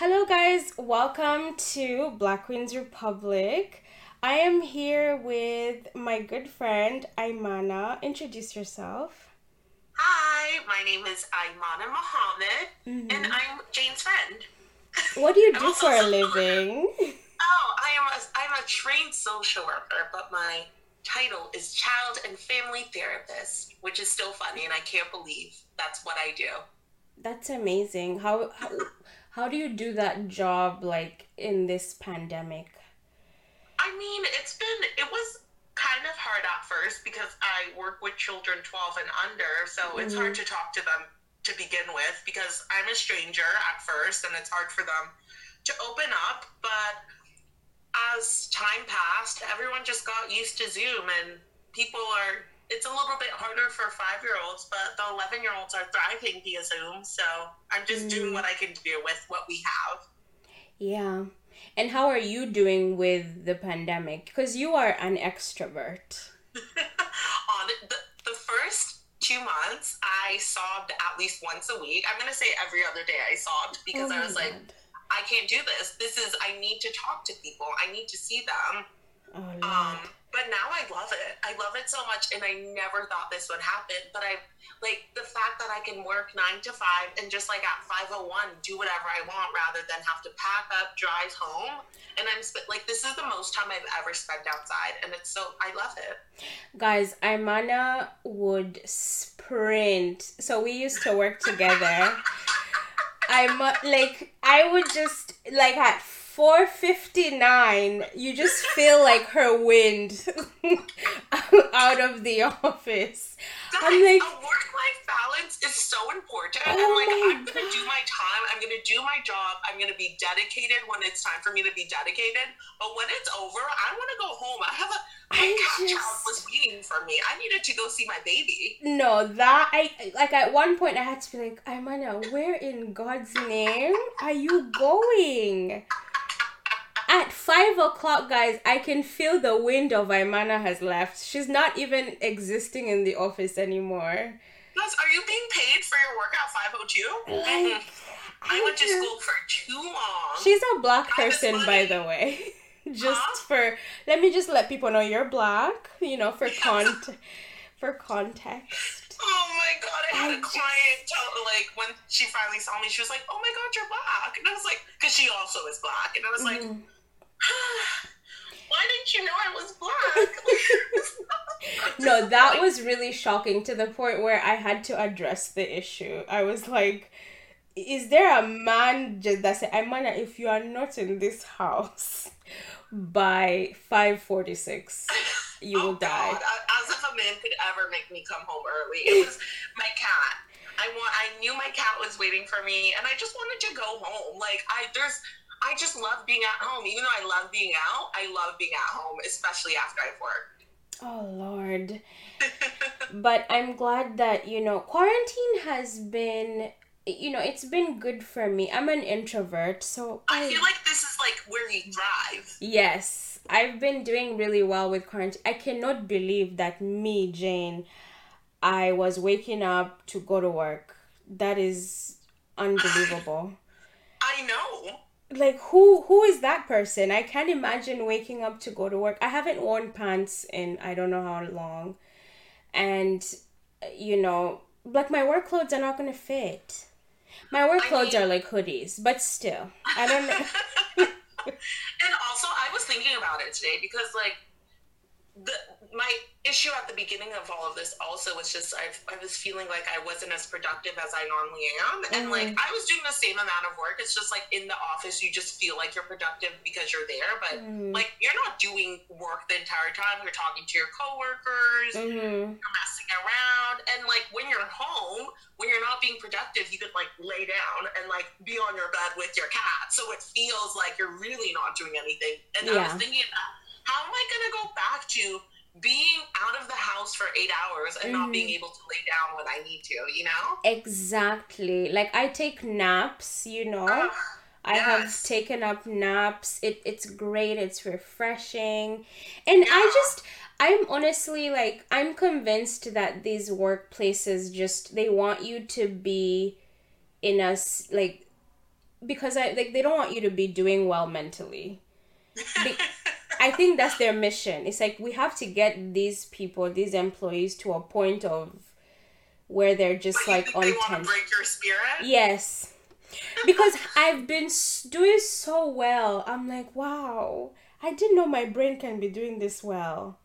Hello, guys. Welcome to Black Queens Republic. I am here with my good friend Aimana. Introduce yourself. Hi, my name is Aimana Mohammed, Mm-hmm. and I'm Jane's friend. What do you do for a living? Oh, I am a, I'm a trained social worker, but my title is child and family therapist, which is still funny, and I can't believe that's what I do. That's amazing. How, how how do you do that job like in this pandemic? I mean, it's been, it was kind of hard at first because I work with children 12 and under, so it's hard mm-hmm. to talk to them to begin with because I'm a stranger at first and it's hard for them to open up. But as time passed, everyone just got used to Zoom and people are, it's a little bit harder for five year olds, but the 11 year olds are thriving via Zoom. So I'm just doing what I can do with what we have. Yeah. And how are you doing with the pandemic? Because you are an extrovert. on the, the first two months, I sobbed at least once a week. I'm gonna say every other day I sobbed because Oh I was like, I can't do this. This is I need to talk to people. I need to see them. Oh. Um, but now I love it. I love it so much, and I never thought this would happen. But I like the fact that I can work nine to five and just like at five oh one do whatever I want rather than have to pack up, drive home. And I'm sp- like, this is the most time I've ever spent outside, and it's so I love it. Guys, Imana would sprint. So we used to work together. I'm like I would just like at 4:59 you just feel like her wind out of the office. I'm like a work-life balance is so important. Oh and like, I'm gonna do my time. I'm gonna do my job. I'm gonna be dedicated when it's time for me to be dedicated. But when it's over, I want to go home. I have a my I cat just- child was waiting for me. I needed to go see my baby. No, that I like at one point I had to be like, Imana, where in God's name are you going? At five o'clock, guys, I can feel the wind of Imana has left. She's not even existing in the office anymore. Guys, are you being paid for your work at 502? Like, I went to school for too long. She's a black person, by the way. just Huh? for let me just let people know you're black. You know, for con for context. Oh my god, I had I a client tell like when she finally saw me, she was like, Oh my god, you're black. And I was like, because she also is black. And I was like, Mhm. Why didn't you know I was black? No, that was really shocking to the point where I had to address the issue. I was like, is there a man just that said, Amanda, if you are not in this house by 546, you oh will Oh, die. God, I- As if a man could ever make me come home early. It was my cat. I want. I knew my cat was waiting for me, and I just wanted to go home. Like I, there's. I just love being at home. Even though I love being out, I love being at home, especially after I've worked. Oh, Lord. But I'm glad that, you know, quarantine has been, you know, it's been good for me. I'm an introvert, so I feel like this is like where you thrive. Yes, I've been doing really well with quarantine. I cannot believe that me, Jane, I was waking up to go to work. That is unbelievable. I know. Like who who is that person? I can't imagine waking up to go to work. I haven't worn pants in I don't know how long. And you know, like my work clothes are not going to fit. My work I clothes mean- are like hoodies, but still. I don't know. And also, I was thinking about it today because, like, the my issue at the beginning of all of this also was just I, I was feeling like I wasn't as productive as I normally am, and like I was doing the same amount of work. It's just like in the office, you just feel like you're productive because you're there, but Mhm. like you're not doing work the entire time. You're talking to your coworkers. Mhm. You're messing around, and like when you're home, when you're not being productive, you could like lay down and like be on your bed with your cat, so it feels like you're really not doing anything. And I was thinking, how am I gonna go back to being out of the house for eight hours and not being mm-hmm. able to lay down when I need to? You know? Exactly. Like I take naps, you know. Ugh, I have taken up naps. It it's great. It's refreshing. And I just I'm honestly like I'm convinced that these workplaces just they want you to be in a s- like because I like they don't want you to be doing well mentally. Be- I think that's their mission. It's like we have to get these people, these employees, to a point of where they're just But like on tension. break your spirit? Yes. Because I've been doing so well. I'm like, wow, I didn't know my brain can be doing this well.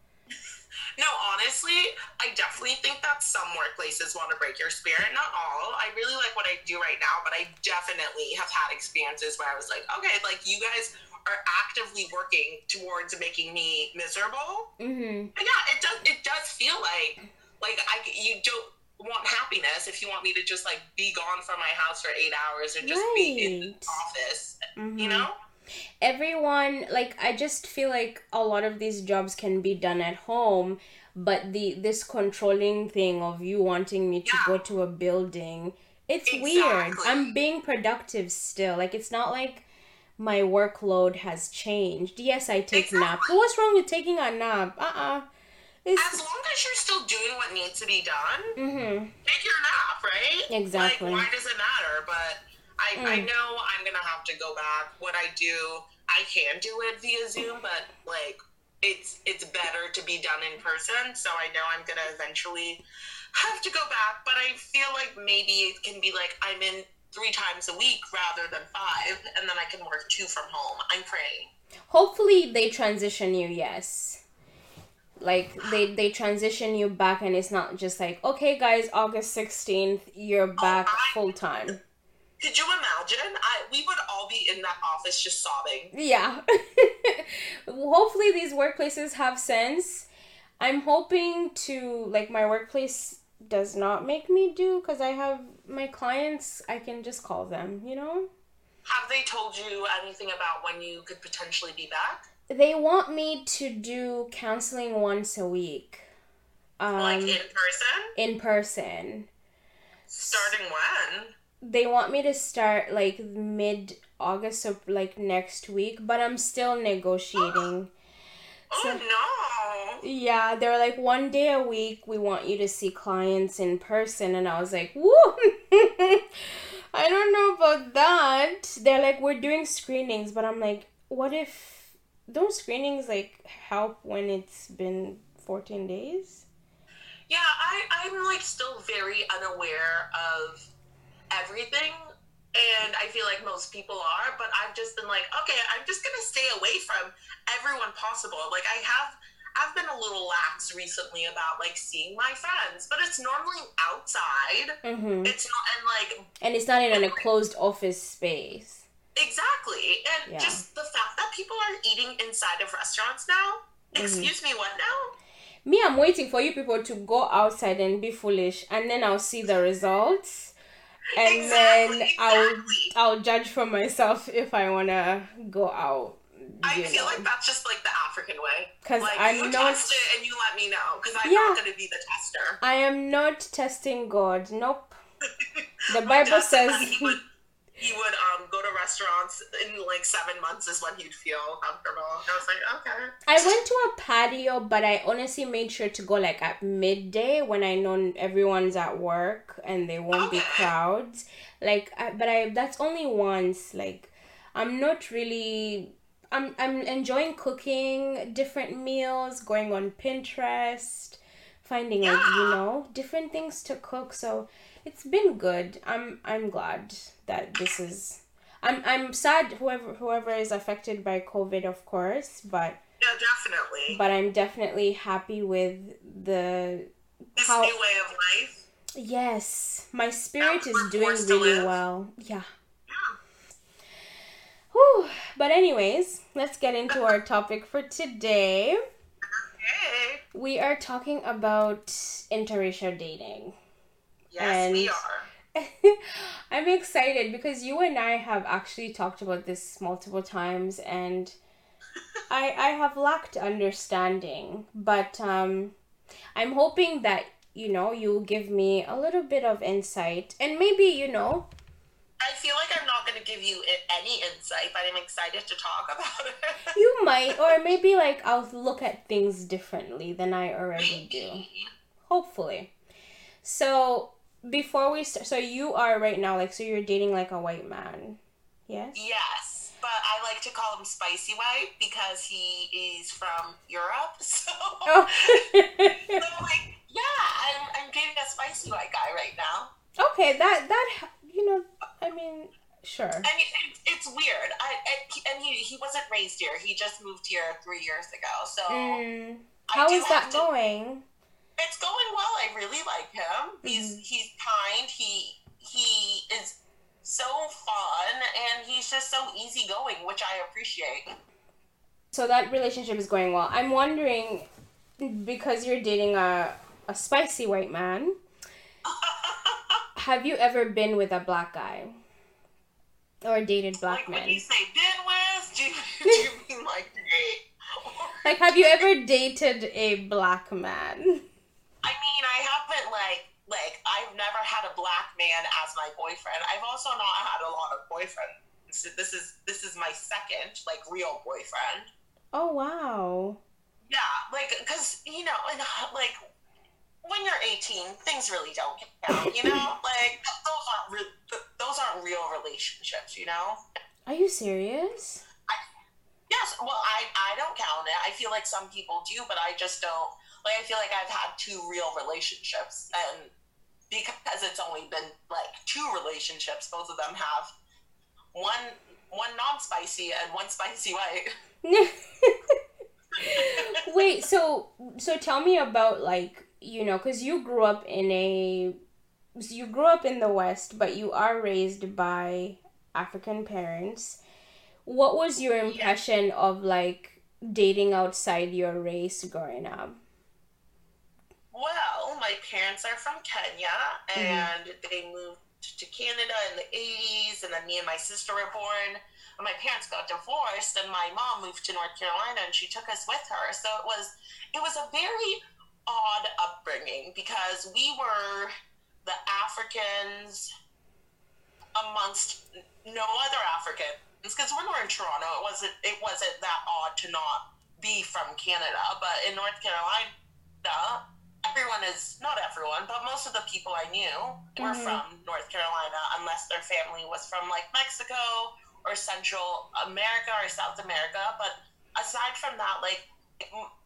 No, honestly, I definitely think that some workplaces want to break your spirit. Not all. I really like what I do right now, but I definitely have had experiences where I was like, okay, like you guys are actively working towards making me miserable. Mm-hmm. But yeah, it does. It does feel like like I you don't want happiness if you want me to just like be gone from my house for eight hours or just be in the office. mm-hmm. You know? everyone like i just feel like a lot of these jobs can be done at home but the this controlling thing of you wanting me to Yeah. go to a building it's weird i'm being productive still like it's not like my workload has changed yes i take naps but what's wrong with taking a nap uh-uh As long as you're still doing what needs to be done, mm-hmm. take your nap, right? Exactly. Like, why does it matter? But I, I Mm. know I'm gonna have to go back. What I do, I can do it via Zoom, but like it's it's better to be done in person. So I know I'm gonna eventually have to go back. But I feel like maybe it can be like I'm in three times a week rather than five, and then I can work two from home. I'm praying. hopefully they transition you yes like they they transition you back and it's not just like okay guys august 16th you're oh, back I- full time Could you imagine? I we would all be in that office just sobbing. yeah hopefully these workplaces have sense i'm hoping to like my workplace does not make me do because i have my clients i can just call them you know Have they told you anything about when you could potentially be back? they want me to do counseling once a week um, like in person? in person Starting when? they want me to start like mid August, so like next week, but I'm still negotiating. Oh no. Yeah, they're like one day a week we want you to see clients in person and I was like, "Woo! I don't know about that." They're like, "We're doing screenings," but I'm like, "What if those screenings like help when it's been 14 days?" Yeah, I, I'm like still very unaware of everything. And I feel like most people are, but I've just been like, okay, I'm just gonna stay away from everyone possible. Like I have I've been a little lax recently about like seeing my friends, but it's normally outside. Mhm. It's not and like And it's not in a closed office space. Exactly. And Yeah. just the fact that people are eating inside of restaurants now. Mhm. Excuse me, what now? Me, I'm waiting for you people to go outside and be foolish, and then I'll see the results, and Exactly, then I'll exactly. I'll judge for myself if I wanna go out. I feel know, like that's just like the African way. 'Cause like I'm you not- test it and you let me know because I'm Yeah. not going to be the tester. I am not testing God. Nope. The Bible dad said that says he would um go to restaurants in like seven months is when he'd feel comfortable. I was like, okay. I went to a patio, but I honestly made sure to go like at midday when I know everyone's at work and there won't be crowds. Like, I, but I that's only once. Like, I'm not really. I'm I'm enjoying cooking different meals, going on Pinterest, finding like you know different things to cook. So it's been good. I'm I'm glad that this is. I'm I'm sad whoever whoever is affected by COVID, of course, but Yeah, definitely. but I'm definitely happy with the this how- new way of life. yes, my spirit is doing really well. Yeah. Yeah. Whew. But anyways, let's get into our topic for today. Hey. We are talking about interracial dating. Yes, we And- are. I'm excited because you and I have actually talked about this multiple times and I I have lacked understanding, but um I'm hoping that you know you'll give me a little bit of insight and maybe you know I feel like I'm not going to give you any insight, but I'm excited to talk about it. you might or maybe like I'll look at things differently than I already do. Hopefully. So before we start, so you are right now like so you're dating like a white man. Yes. Yes, but I like to call him Spicy White because he is from Europe. So, Oh. so like, yeah, I'm, I'm dating a spicy white guy right now. okay, that that you know, I mean, sure. I mean, it, it's weird. I, I and he he wasn't raised here. He just moved here three years ago. So Mm. How is that to- going? It's going well. I really like him. He's Mhm. he's kind. He he is so fun, and he's just so easygoing, which I appreciate. So that relationship is going well. I'm wondering because you're dating a a spicy white man. Have you ever been with a black guy? Or dated black like when men? you say been with, do you, do you mean like date? Like have you ever dated a black man? I I haven't like like I've never had a black man as my boyfriend. I've also not had a lot of boyfriends. So this is this is my second like real boyfriend. Oh wow. Yeah, like because you know, and uh, like when you're 18, things really don't count. You know, like those aren't re- those aren't real relationships. You know. Are you serious? Yes, well, I, I don't count it. I feel like some people do, but I just don't. Like, I feel like I've had two real relationships, and because it's only been like two relationships, both of them have one one non-spicy and one spicy white. Wait, so so tell me about like you know, cause you grew up in a, you grew up in the West, but you are raised by African parents. What was your impression of like dating outside your race growing up? Well, my parents are from Kenya, mm-hmm. and they moved to Canada in the 80s, and then me and my sister were born. And my parents got divorced, and my mom moved to North Carolina, and she took us with her. So it was it was a very odd upbringing because we were the Africans amongst no other Africans because when we were in Toronto, it wasn't it wasn't that odd to not be from Canada, but in North Carolina, everyone is not everyone, but most of the people I knew were Mhm. from North Carolina, unless their family was from like Mexico or Central America or South America. But aside from that, like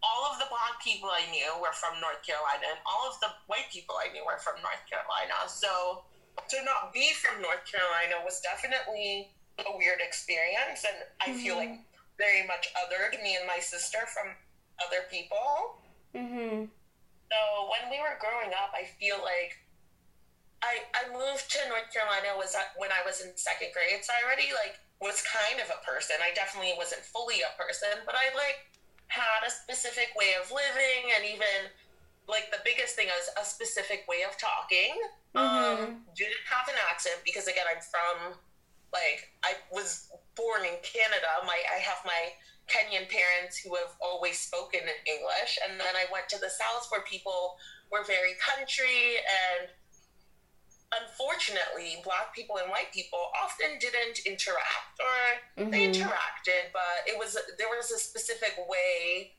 all of the black people I knew were from North Carolina, and all of the white people I knew were from North Carolina. So to not be from North Carolina was definitely a weird experience, and I feel Mhm. like very much othered me and my sister from other people. Mm-hmm. So when we were growing up, I feel like I I moved to North Carolina was when I was in second grade, so I already like was kind of a person. I definitely wasn't fully a person, but I like had a specific way of living, and even like the biggest thing is a specific way of talking. Um, didn't have an accent because again, I'm from like I was born in Canada. My I have my Kenyan parents who have always spoken in English, and then I went to the South where people were very country and unfortunately black people and white people often didn't interact or they Mm-hmm. interacted but it was there was a specific way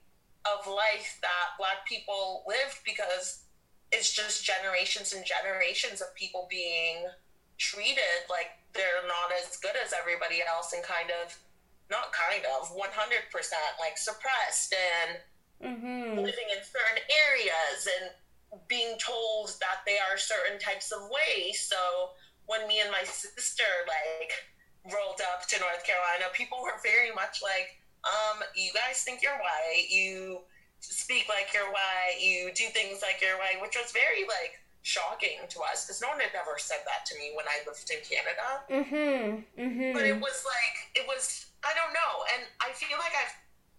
of life that black people lived because it's just generations and generations of people being treated like they're not as good as everybody else and kind of not kind of 100% like suppressed and Mm-hmm. living in certain areas and being told that they are certain types of ways. So when me and my sister like rolled up to North Carolina, people were very much like, um, you guys think you're white, you speak like you're white, you do things like you're white, which was very like shocking to us because no one had ever said that to me when I lived in Canada. Mm-hmm. Mm-hmm. But it was like it was I don't know, and I feel like I've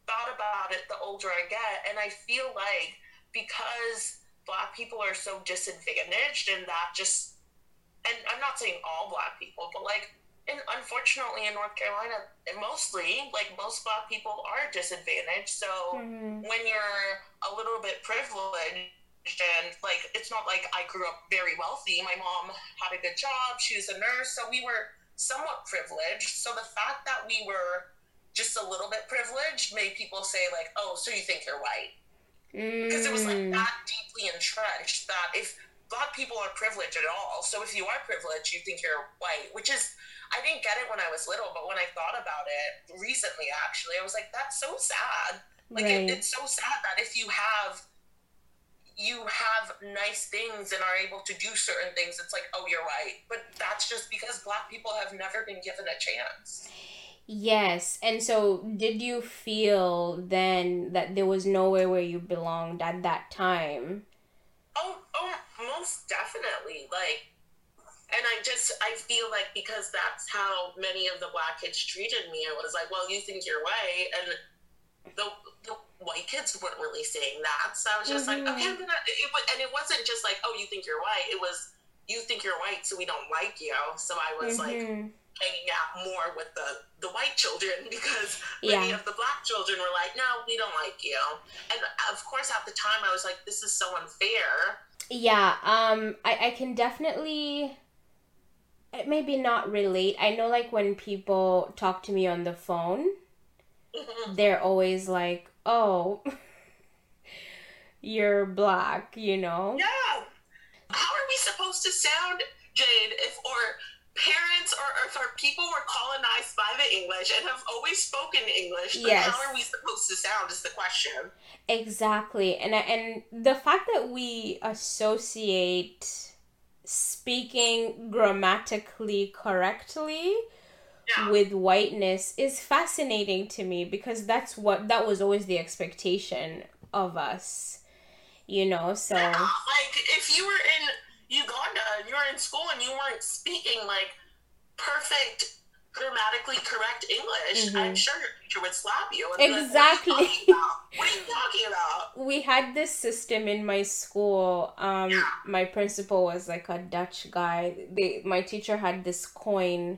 thought about it the older I get, and I feel like because black people are so disadvantaged, and that just and I'm not saying all black people, but like and unfortunately in North Carolina, mostly like most black people are disadvantaged. So Mhm. when you're a little bit privileged and like it's not like I grew up very wealthy. My mom had a good job, she was a nurse, so we were somewhat privileged. So the fact that we were just a little bit privileged made people say like, "Oh, so you think you're white?" Because it was like Mm. that deeply entrenched that if black people are privileged at all. So if you are privileged, you think you're white, which is I didn't get it when I was little, but when I thought about it recently, actually, I was like, that's so sad. Like right. it, it's so sad that if you have you have nice things and are able to do certain things, it's like, oh, you're right. But that's just because black people have never been given a chance. Yes. And so did you feel then that there was nowhere where you belonged at that time? Oh, oh, most definitely. Like and I just I feel like because that's how many of the black kids treated me, it was like, well, you think you're white, and the, the kids weren't really saying that. So I was just mm-hmm. like, okay, I'm gonna. It, and it wasn't just like, oh, you think you're white. It was you think you're white, so we don't like you. So I was mm-hmm. like hanging out more with the the white children because many yeah. of the black children were like, no, we don't like you. And of course, at the time, I was like, this is so unfair. Yeah, um, I I can definitely it maybe not relate. I know like when people talk to me on the phone, mm-hmm. they're always like, "Oh, you're black," you know? Yeah. How are we supposed to sound, Jade, if or parents or if our people were colonized by the English and have always spoken English, yes. how are we supposed to sound is the question. Exactly. And and the fact that we associate speaking grammatically correctly yeah. with whiteness is fascinating to me because that's what that was always the expectation of us you know so yeah, like if you were in uganda and you were in school and you weren't speaking like perfect grammatically correct English, mm-hmm. I'm sure your teacher would slap you. exactly. Like, what, are what, are you talking about? We had this system in my school. Um, yeah. My principal was like a Dutch guy. They, my teacher had this coin,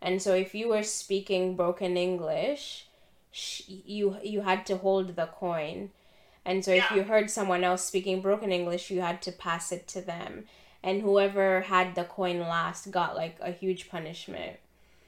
and so if you were speaking broken English, you you had to hold the coin. And so if you heard someone else speaking broken English, you had to pass it to them. And whoever had the coin last got like a huge punishment.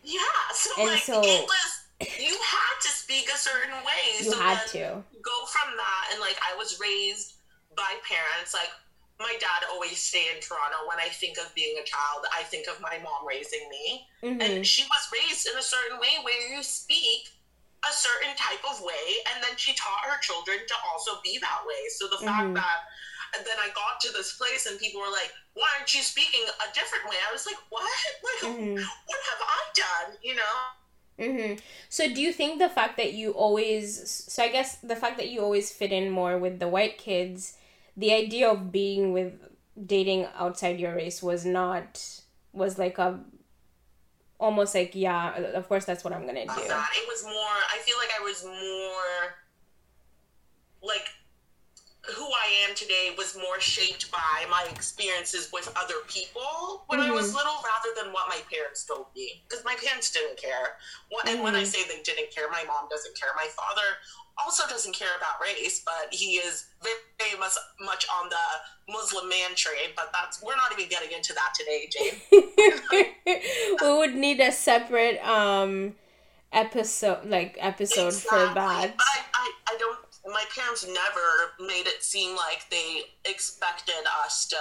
Yeah, so and like so, it was you had to speak a certain way. You so had to go from that, and like I was raised by parents. Like my dad always stayed in Toronto. When I think of being a child, I think of my mom raising me, mm-hmm. and she was raised in a certain way where you speak a certain type of way, and then she taught her children to also be that way. So the mm-hmm. fact that and then I got to this place and people were like, why aren't you speaking a different way? I was like, what? Like, mm-hmm. what have I done? You know? Mm-hmm. So do you think the fact that you always, so I guess the fact that you always fit in more with the white kids, the idea of being with dating outside your race was not, was like a, almost like, yeah, of course that's what I'm to do. It was more, I feel like I was more like who I am today was more shaped by my experiences with other people when mm-hmm. I was mm-hmm. little rather than what my parents told me. Because my parents didn't care. And mm-hmm. when I mm-hmm. say they didn't care, my mom doesn't care. My father also doesn't care about race, but he is very, much, much on the Muslim man trade. But that's we're not even getting into that today, Jane. we would need a separate um episode like episode exactly. for that. I, I, I don't my parents never made it seem like they expected us to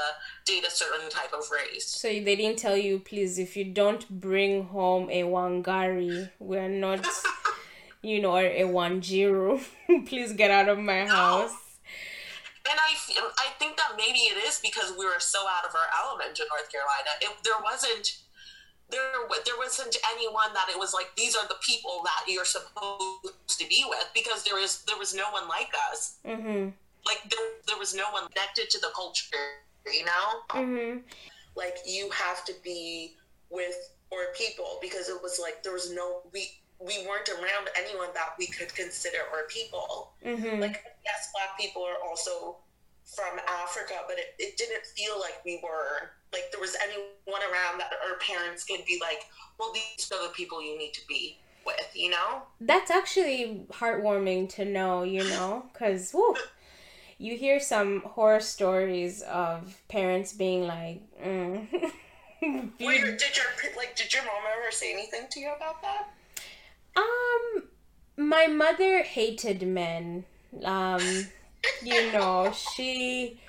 date a certain type of race. So they didn't tell you, please, if you don't bring home a Wangari, we're not, you know, or a Wanjiru, please get out of my no. house. And I, I think that maybe it is because we were so out of our element in North Carolina. It, there wasn't there there wasn't anyone that it was like these are the people that you're supposed to be with because there is there was no one like us. Mm-hmm. Like there there was no one connected to the culture, you know. Mm-hmm. Like you have to be with or people because it was like there was no we we weren't around anyone that we could consider our people. Mm-hmm. Like yes, black people are also from Africa, but it, it didn't feel like we were like there was anyone around that our parents could be like, well, these are the people you need to be with, you know? That's actually heartwarming to know, you know, because you hear some horror stories of parents being like, mm. Wait, did your like did your mom ever say anything to you about that? Um, my mother hated men. Um, you know, she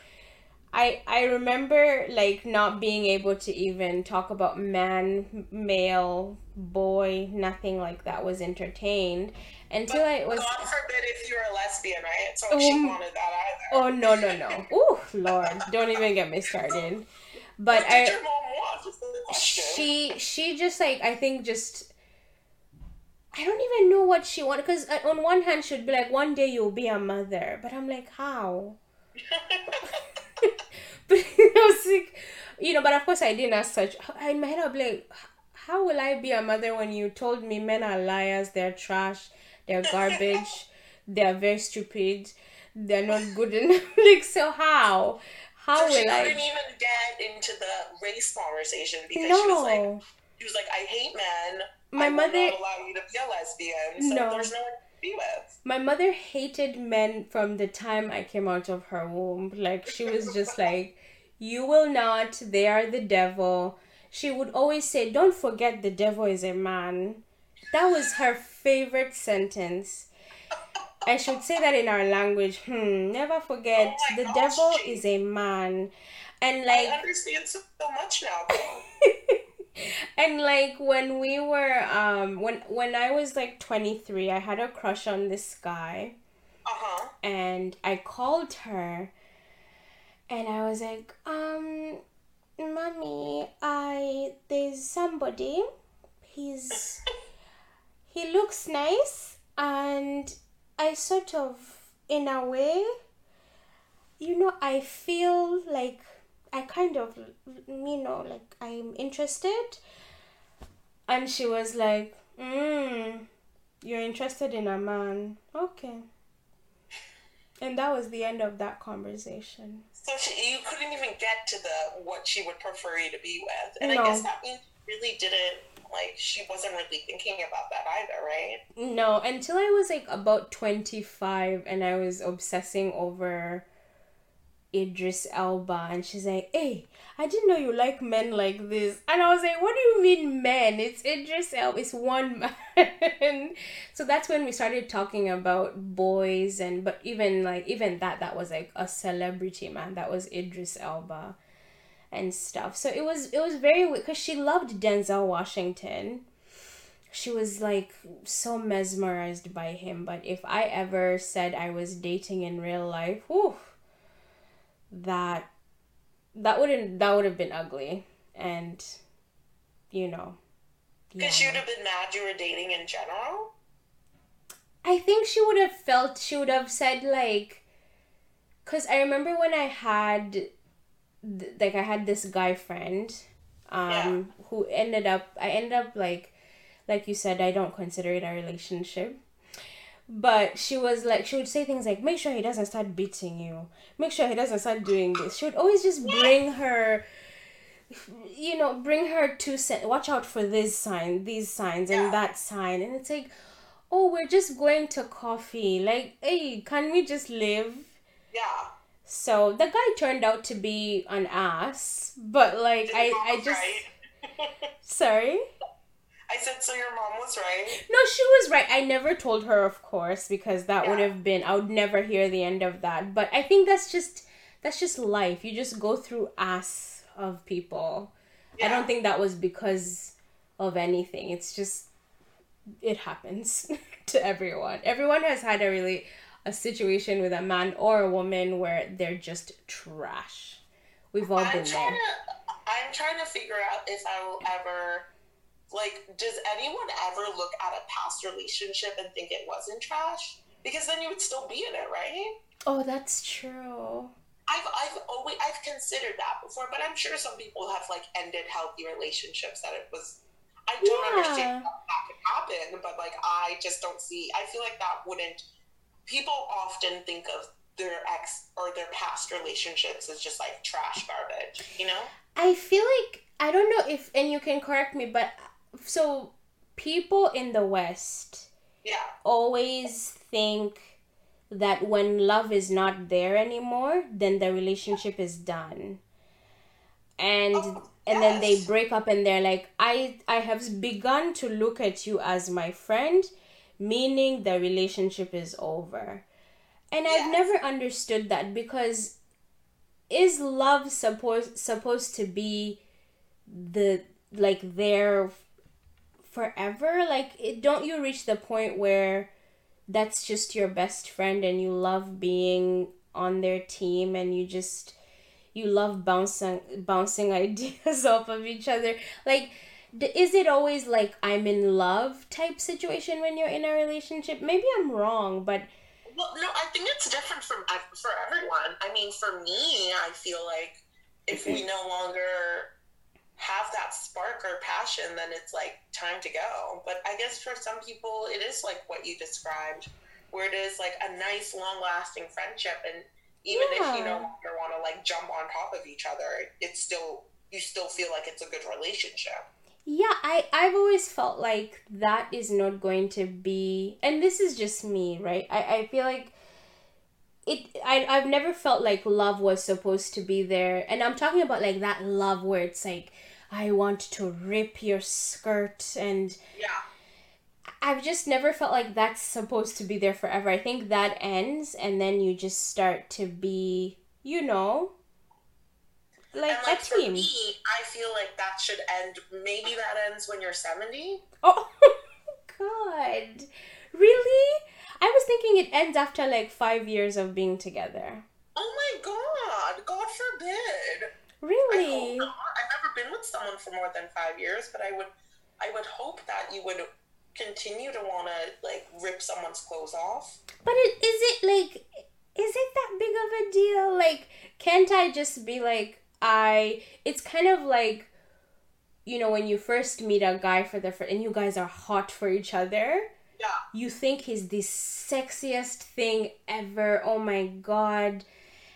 I I remember like not being able to even talk about man, male, boy, nothing like that was entertained until But I was. God forbid if you're a lesbian, right? So she Um, wanted that either. Oh no no no! Ooh Lord, don't even get me started. But I your mom want? Just she she just like I think just I don't even know what she wanted because uh, on one hand she'd be like one day you'll be a mother, but I'm like how? but I was like, you know, but of course I didn't ask such. In my head, I'd be like, how will I be a mother when you told me men are liars, they're trash, they're garbage, they're very stupid, they're not good enough. like, so how? How so she will couldn't I? even get into the race conversation because she was like, she was like, I hate men. My I mother- allow you to be a lesbian. So No. there's no one to be with. My mother hated men from the time I came out of her womb. Like, she was just like, you will not, they are the devil. She would always say, don't forget the devil is a man. That was her favorite sentence. And she would say that in our language, hmm, never forget, Oh the gosh, devil is a man. And like I understand so, so much now. and like when we were um when when I was like 23 I had a crush on this guy Uh huh. and I called her and I was like, um, mommy, I there's somebody. He's he looks nice and I sort of in a way you know, I feel like I kind of you know, like I'm interested. And she was like, mm, you're interested in a man. Okay. And that was the end of that conversation. So she, you couldn't even get to the what she would prefer you to be with, and No. I guess that means she really didn't like she wasn't really thinking about that either, right? No, until I was like about 25 and I was obsessing over Idris Elba and she's like, "Hey, I didn't know you like men like this." And I was like, "What do you mean men? It's Idris Elba. It's one man." so that's when we started talking about boys and but even like even that that was like a celebrity man. That was Idris Elba and stuff. So it was it was very weird cuz she loved Denzel Washington she was like so mesmerized by him. But if I ever said I was dating in real life, whew, that that wouldn't that would have been ugly. And you know, Because she would have been mad you were dating in general. I think she would have felt she would have said like cuz I remember when I had th- like I had this guy friend um Yeah. who ended up I ended up like like you said I don't consider it a relationship but she was like she would say things like make sure he doesn't start beating you. Make sure he doesn't start doing this. She would always just bring her you know bring her two cent watch out for this sign these signs Yeah. and that sign. And it's like oh we're just going to coffee. Like hey can we just live? Yeah. so the guy turned out to be an ass but like i i just right. sorry I said so. Your mom was right. No, she was right. I never told her, of course, because that would have been I would never hear the end of that. But I think that's just that's just life. You just go through ass of people. I don't think that was because of anything. It's just it happens to everyone. Everyone has had a really a situation with a man or a woman where they're just trash. We've all I'm been there. to. I'm trying to figure out if I will ever. Like, does anyone ever look at a past relationship and think it wasn't trash? Because then you would still be in it, right? Oh, that's true. I've I've always I've considered that before, but I'm sure some people have like ended healthy relationships that it was. I don't Yeah. understand how that could happen, but like I just don't see. I feel like that wouldn't. People often think of their ex or their past relationships as just like trash garbage, you know? I feel like I don't know if and you can correct me, but so people in the West Yeah, always think that when love is not there anymore, then the relationship is done. And Oh, and then they break up and they're like, I I have begun to look at you as my friend, meaning the relationship is over. And I've never understood that because is love supposed supposed to be the like there forever? Like it, don't you reach the point where that's just your best friend and you love being on their team and you just you love bouncing bouncing ideas off of each other? Like is it always like i'm in love type situation when you're in a relationship? Maybe i'm wrong but well no i think it's different from for everyone. I mean for me i feel like if we no longer have that spark or passion then it's like time to go. But i guess for some people it is like what you described where it is like a nice long lasting friendship and even yeah. if you no longer want to like jump on top of each other it's still you still feel like it's a good relationship. Yeah i i've always felt like that is not going to be and this is just me right? I i feel like it I, i've never felt like love was supposed to be there and i'm talking about like that love where it's like i want to rip your skirt and yeah I've just never felt like that's supposed to be there forever. I think that ends and then you just start to be, you know, like, and like a team. For me, I feel like that should end. Maybe that ends when you're 70. Oh, God. Really? I was thinking it ends after like five years of being together. Oh my God. God forbid. Really? I've never been with someone for more than five years, but I would, I would hope that you would continue to want to like rip someone's clothes off. But it, is it like is it that big of a deal? Like can't I just be like I it's kind of like you know when you first meet a guy for the first and you guys are hot for each other. Yeah. You think he's the sexiest thing ever. Oh my god.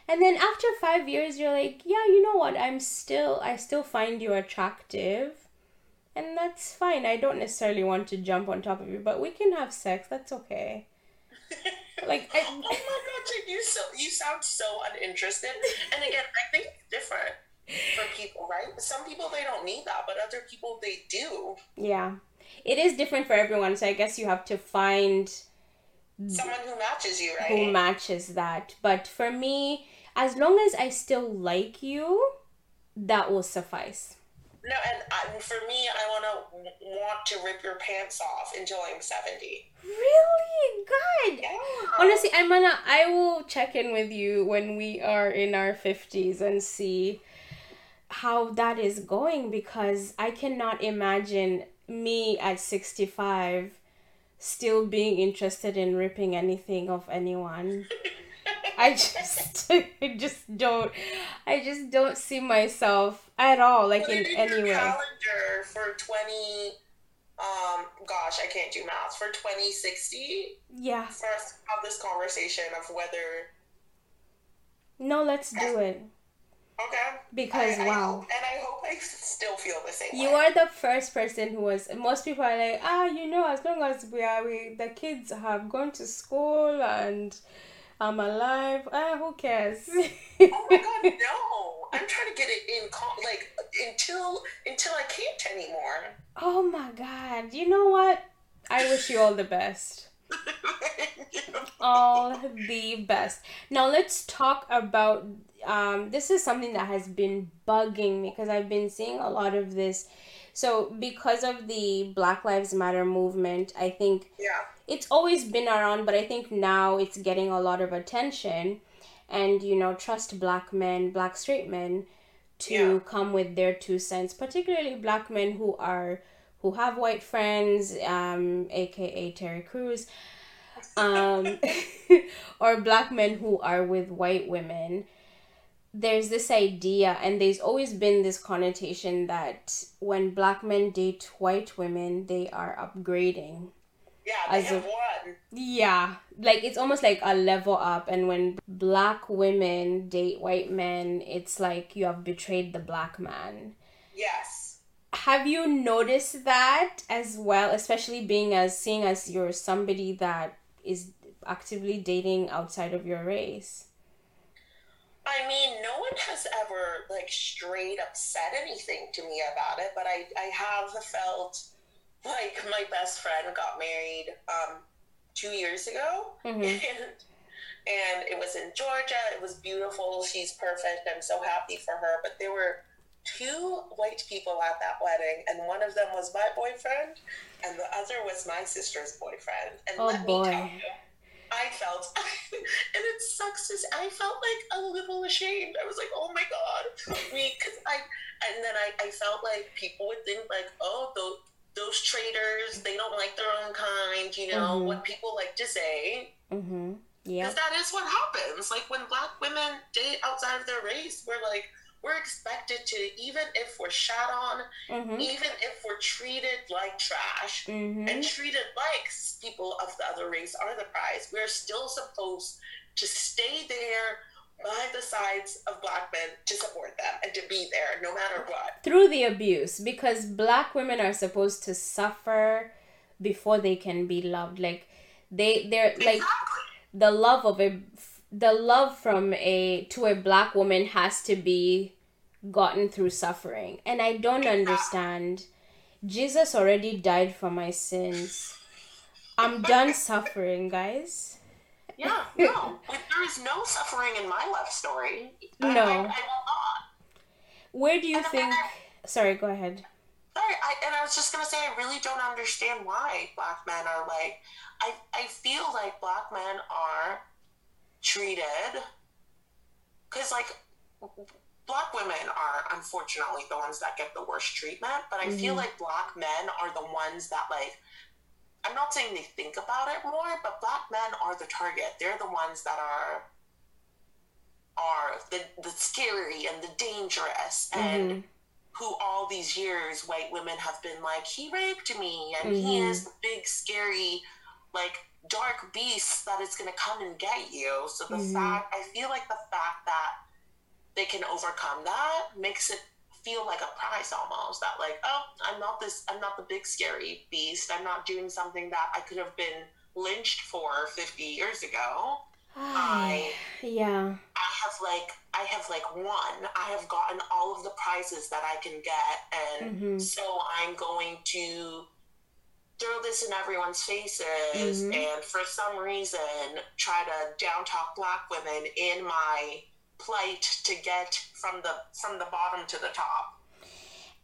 And then after 5 years you're like, "Yeah, you know what? I'm still I still find you attractive." and that's fine. I don't necessarily want to jump on top of you, but we can have sex. That's okay. like, I, oh my god, you so you sound so uninterested. And again, I think it's different for people, right? Some people they don't need that, but other people they do. Yeah, it is different for everyone. So I guess you have to find Mm. someone who matches you, right? Who matches that? But for me, as long as I still like you, that will suffice. No, and, uh, and for me, I want to want to rip your pants off until I'm seventy. Really good. Yeah. Honestly, I'm gonna. I will check in with you when we are in our fifties and see how that is going because I cannot imagine me at sixty five still being interested in ripping anything off anyone. I just I just don't I just don't see myself at all like in any way. Calendar for twenty um gosh I can't do math for twenty sixty. Yeah. For us to have this conversation of whether. No, let's do it. Okay. Because I, wow. I hope, and I hope I still feel the same. You way. are the first person who was. Most people are like, ah, you know, as long as we are, we the kids have gone to school and I'm alive. Ah, who cares? oh my god, no! I'm trying to get it in, like until until I can't anymore. Oh my god! You know what? I wish you all the best. all the best. Now let's talk about. Um, this is something that has been bugging me because I've been seeing a lot of this. So because of the Black Lives Matter movement, I think yeah it's always been around, but I think now it's getting a lot of attention. And, you know, trust black men, black straight men to yeah. come with their two cents, particularly black men who are who have white friends, um, aka Terry Crews, um, or black men who are with white women. There's this idea, and there's always been this connotation that when black men date white women, they are upgrading yeah, as have a, won. Yeah, like it's almost like a level up. And when black women date white men, it's like you have betrayed the black man. Yes. Have you noticed that as well, especially being as seeing as you're somebody that is actively dating outside of your race? I mean, no one has ever like straight up said anything to me about it, but I I have felt like my best friend got married um, two years ago, mm-hmm. and and it was in Georgia. It was beautiful. She's perfect. I'm so happy for her. But there were two white people at that wedding, and one of them was my boyfriend, and the other was my sister's boyfriend. And Oh, let boy. me tell you, I felt, and it sucks. To, I felt like a little ashamed. I was like, oh my god, we, because I, and then I, I felt like people would think like, oh, those those traitors, they don't like their own kind. You know Mhm. what people like to say. Mm-hmm. Yeah. Because that is what happens. Like when black women date outside of their race, we're like, we're expected to, even if we're shot on, Mm-hmm. even if we're treated like trash Mm-hmm. and treated like people of the other race are the prize, we're still supposed to stay there by the sides of black men to support them and to be there no matter what. Through the abuse, because black women are supposed to suffer before they can be loved. Like they, they're like the love of a, the love from a to a black woman has to be gotten through suffering, and I don't understand. Jesus already died for my sins. I'm done suffering, guys. Yeah, no. There is no suffering in my love story. I- I, No. I. Where do you And think? Sorry, go ahead. Sorry, I, and I was just gonna say I really don't understand why black men are like. I I feel like black men are treated because like black women are unfortunately the ones that get the worst treatment, but I feel Mhm. like black men are the ones that like. I'm not saying they think about it more, but black men are the target. They're the ones that are are the the scary and the dangerous and Mhm. who all these years white women have been like he raped me and he Mhm. is the big scary like dark beast that is going to come and get you so the Mhm. fact i feel like the fact that they can overcome that makes it feel like a prize almost that like oh i'm not this i'm not the big scary beast i'm not doing something that i could have been lynched for 50 years ago I- yeah. I have like I have like won. I have gotten all of the prizes that I can get, and Mhm. so I'm going to throw this in everyone's faces, Mhm. and for some reason try to down talk black women in my plight to get from the from the bottom to the top.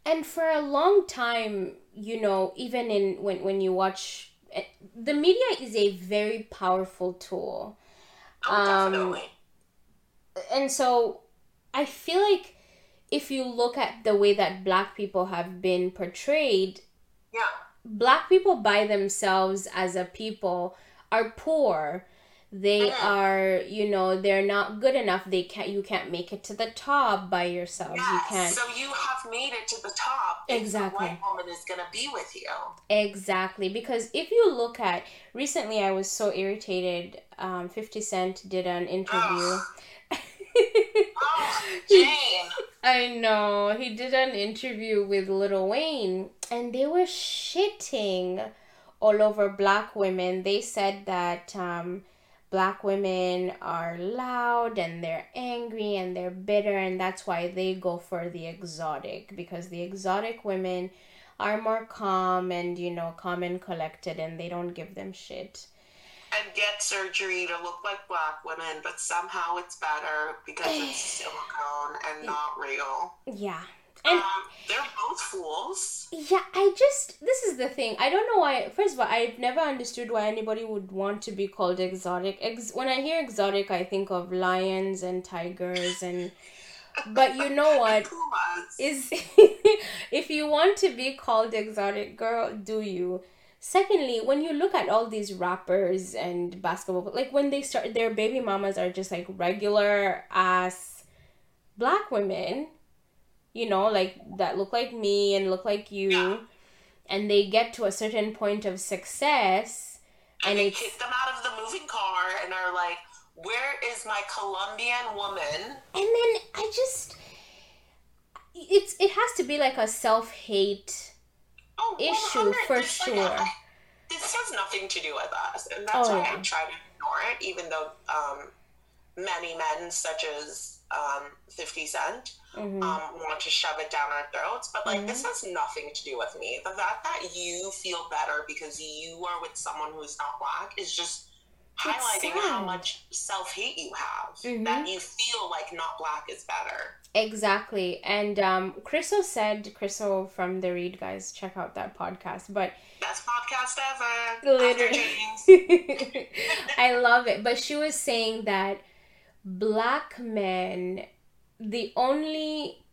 And for a long time, you know, even in when when you watch eh, the media is a very powerful tool. Oh, Um, definitely. And so I feel like if you look at the way that black people have been portrayed, Yeah. Black people by themselves as a people are poor. They are you know they're not good enough. They can't you can't make it to the top by yourself you can't So you have made it to the top. Exactly. The white woman is gonna be with you. exactly. Because if you look at recently i was so irritated um 50 cent did an interview Jane. I know. He did an interview with Lil Wayne and they were shitting all over black women. They said that um, black women are loud and they're angry and they're bitter, and that's why they go for the exotic because the exotic women are more calm and, you know, calm and collected and they don't give them shit. And get surgery to look like black women, but somehow it's better because it's silicone and not real. Yeah. And um, they're both fools. Yeah, I just this is the thing. I don't know why. First of all, I've never understood why anybody would want to be called exotic. Ex- when I hear exotic, I think of lions and tigers and. But you know what? Is if you want to be called exotic, girl, do you? Secondly, when you look at all these rappers and basketball, like when they start, their baby mamas are just like regular ass black women, you know, like that look like me and look like you, Yeah. and they get to a certain point of success, and and they kick them out of the moving car and are like, "Where is my Colombian woman?" and then I just, it's it has to be like a self hate. Oh, Issue for like sure. I- this has nothing to do with us, and that's Oh, why yeah. I try to ignore it, even though um, many men, such as um, Fifty Cent, hmm um, want to shove it down our throats. But like, Mhm. this has nothing to do with me. The fact that you feel better because you are with someone who's not black is just highlighting how much self hate you have. Mm-hmm. That you feel like not black is better. Exactly. And um Crissle said Crissle from the Read guys, check out that podcast. But best podcast ever. Literally. I love it. But she was saying that black men the only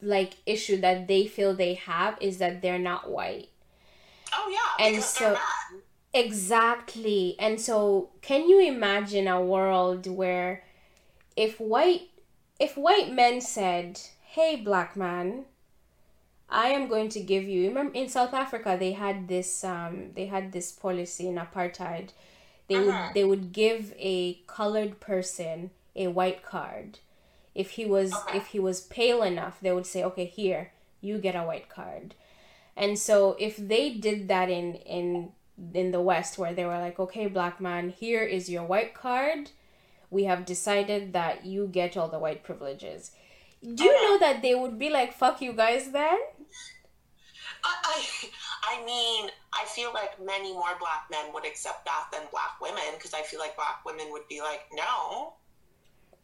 like issue that they feel they have is that they're not white. Oh yeah, and so exactly. And so can you imagine a world where if white if white men said, "Hey black man, I am going to give you remember in South Africa they had this um they had this policy in apartheid. They uh-huh. would they would give a colored person a white card. If he was okay. if he was pale enough, they would say, "Okay, here, you get a white card." And so if they did that in in in the West where they were like, "Okay, black man, here is your white card. We have decided that you get all the white privileges." Do you know that they would be like, "Fuck you guys," then? I, I mean, I feel like many more black men would accept that than black women because I feel like black women would be like, no,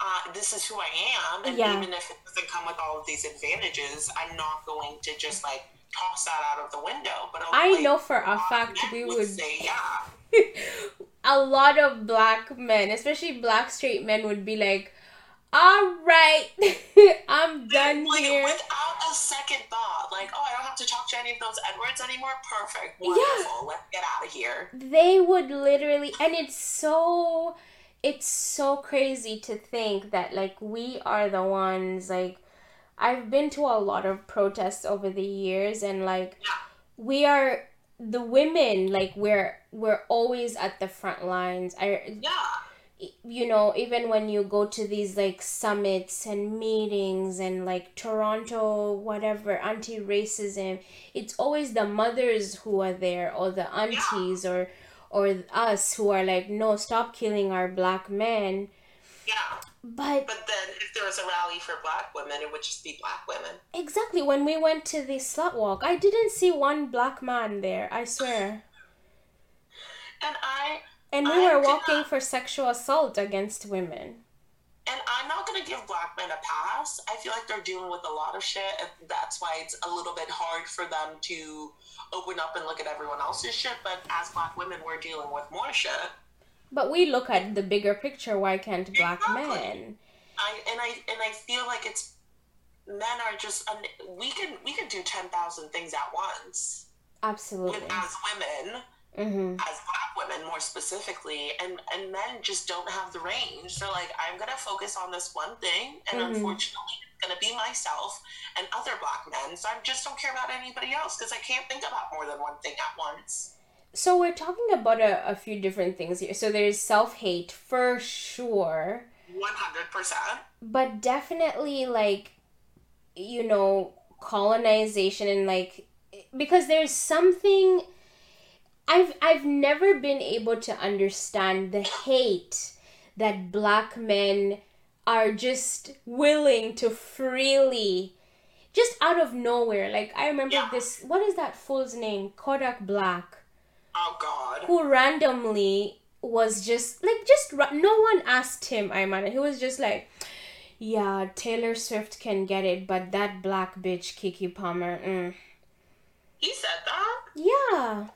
uh, this is who I am, and yeah. even if it doesn't come with all of these advantages, I'm not going to just like toss that out of the window. But I know for a fact we would, would say, yeah. a lot of black men, especially black straight men, would be like, "All right, I'm done like, here." Without a second thought, like, "Oh, I don't have to talk to any of those Edwards anymore." Perfect, wonderful. Yeah. Let's get out of here. They would literally, and it's so it's so crazy to think that like we are the ones like I've been to a lot of protests over the years and like we are the women like we're we're always at the front lines. I yeah. You know, even when you go to these like summits and meetings and like Toronto, whatever, anti racism, it's always the mothers who are there or the aunties yeah. or or us who are like, no, stop killing our black men. Yeah. But but then if there was a rally for black women, it would just be black women. Exactly. When we went to the slut walk, I didn't see one black man there. I swear. And I. And we I were walking for sexual assault against women. And I'm not gonna give black men a pass. I feel like they're dealing with a lot of shit, and that's why it's a little bit hard for them to open up and look at everyone else's shit. But as black women, we're dealing with more shit. But we look at the bigger picture. Why can't black exactly. men? I and I and I feel like it's men are just we can we can do ten thousand things at once. Absolutely. As women, mm-hmm. as black women more specifically, and and men just don't have the range. They're like, I'm gonna focus on this one thing, and mm-hmm. unfortunately, it's to be myself and other black men. So I just don't care about anybody else because I can't think about more than one thing at once. So we're talking about a, a few different things here. So there's self hate for sure. 100%. But definitely, like, you know, colonization and like, because there's something. I've I've never been able to understand the hate that black men are just willing to freely just out of nowhere like i remember yeah. this what is that fool's name kodak black oh god who randomly was just like just no one asked him i mean he was just like yeah taylor swift can get it but that black bitch Keke Palmer mm. he said that yeah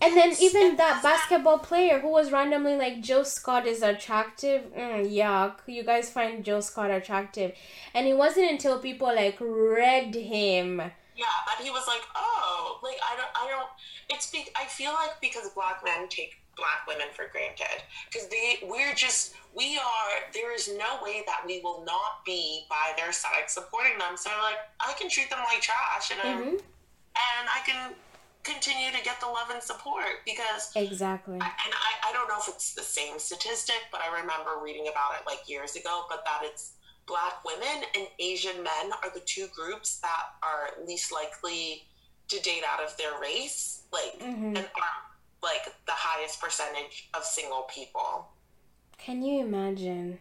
and then even that basketball player who was randomly like Joe Scott is attractive. Mm, yuck! You guys find Joe Scott attractive, and it wasn't until people like read him. Yeah, that he was like, oh, like I don't, I don't. It's be, I feel like because black men take black women for granted because they we're just we are there is no way that we will not be by their side supporting them. So like i can treat them like trash and mm-hmm. and i can continue to get the love and support because exactly. I, and I, I don't know if it's the same statistic but i remember reading about it like years ago but that it's black women and asian men are the two groups that are least likely to date out of their race like mm-hmm. and are like the highest percentage of single people. Can you imagine?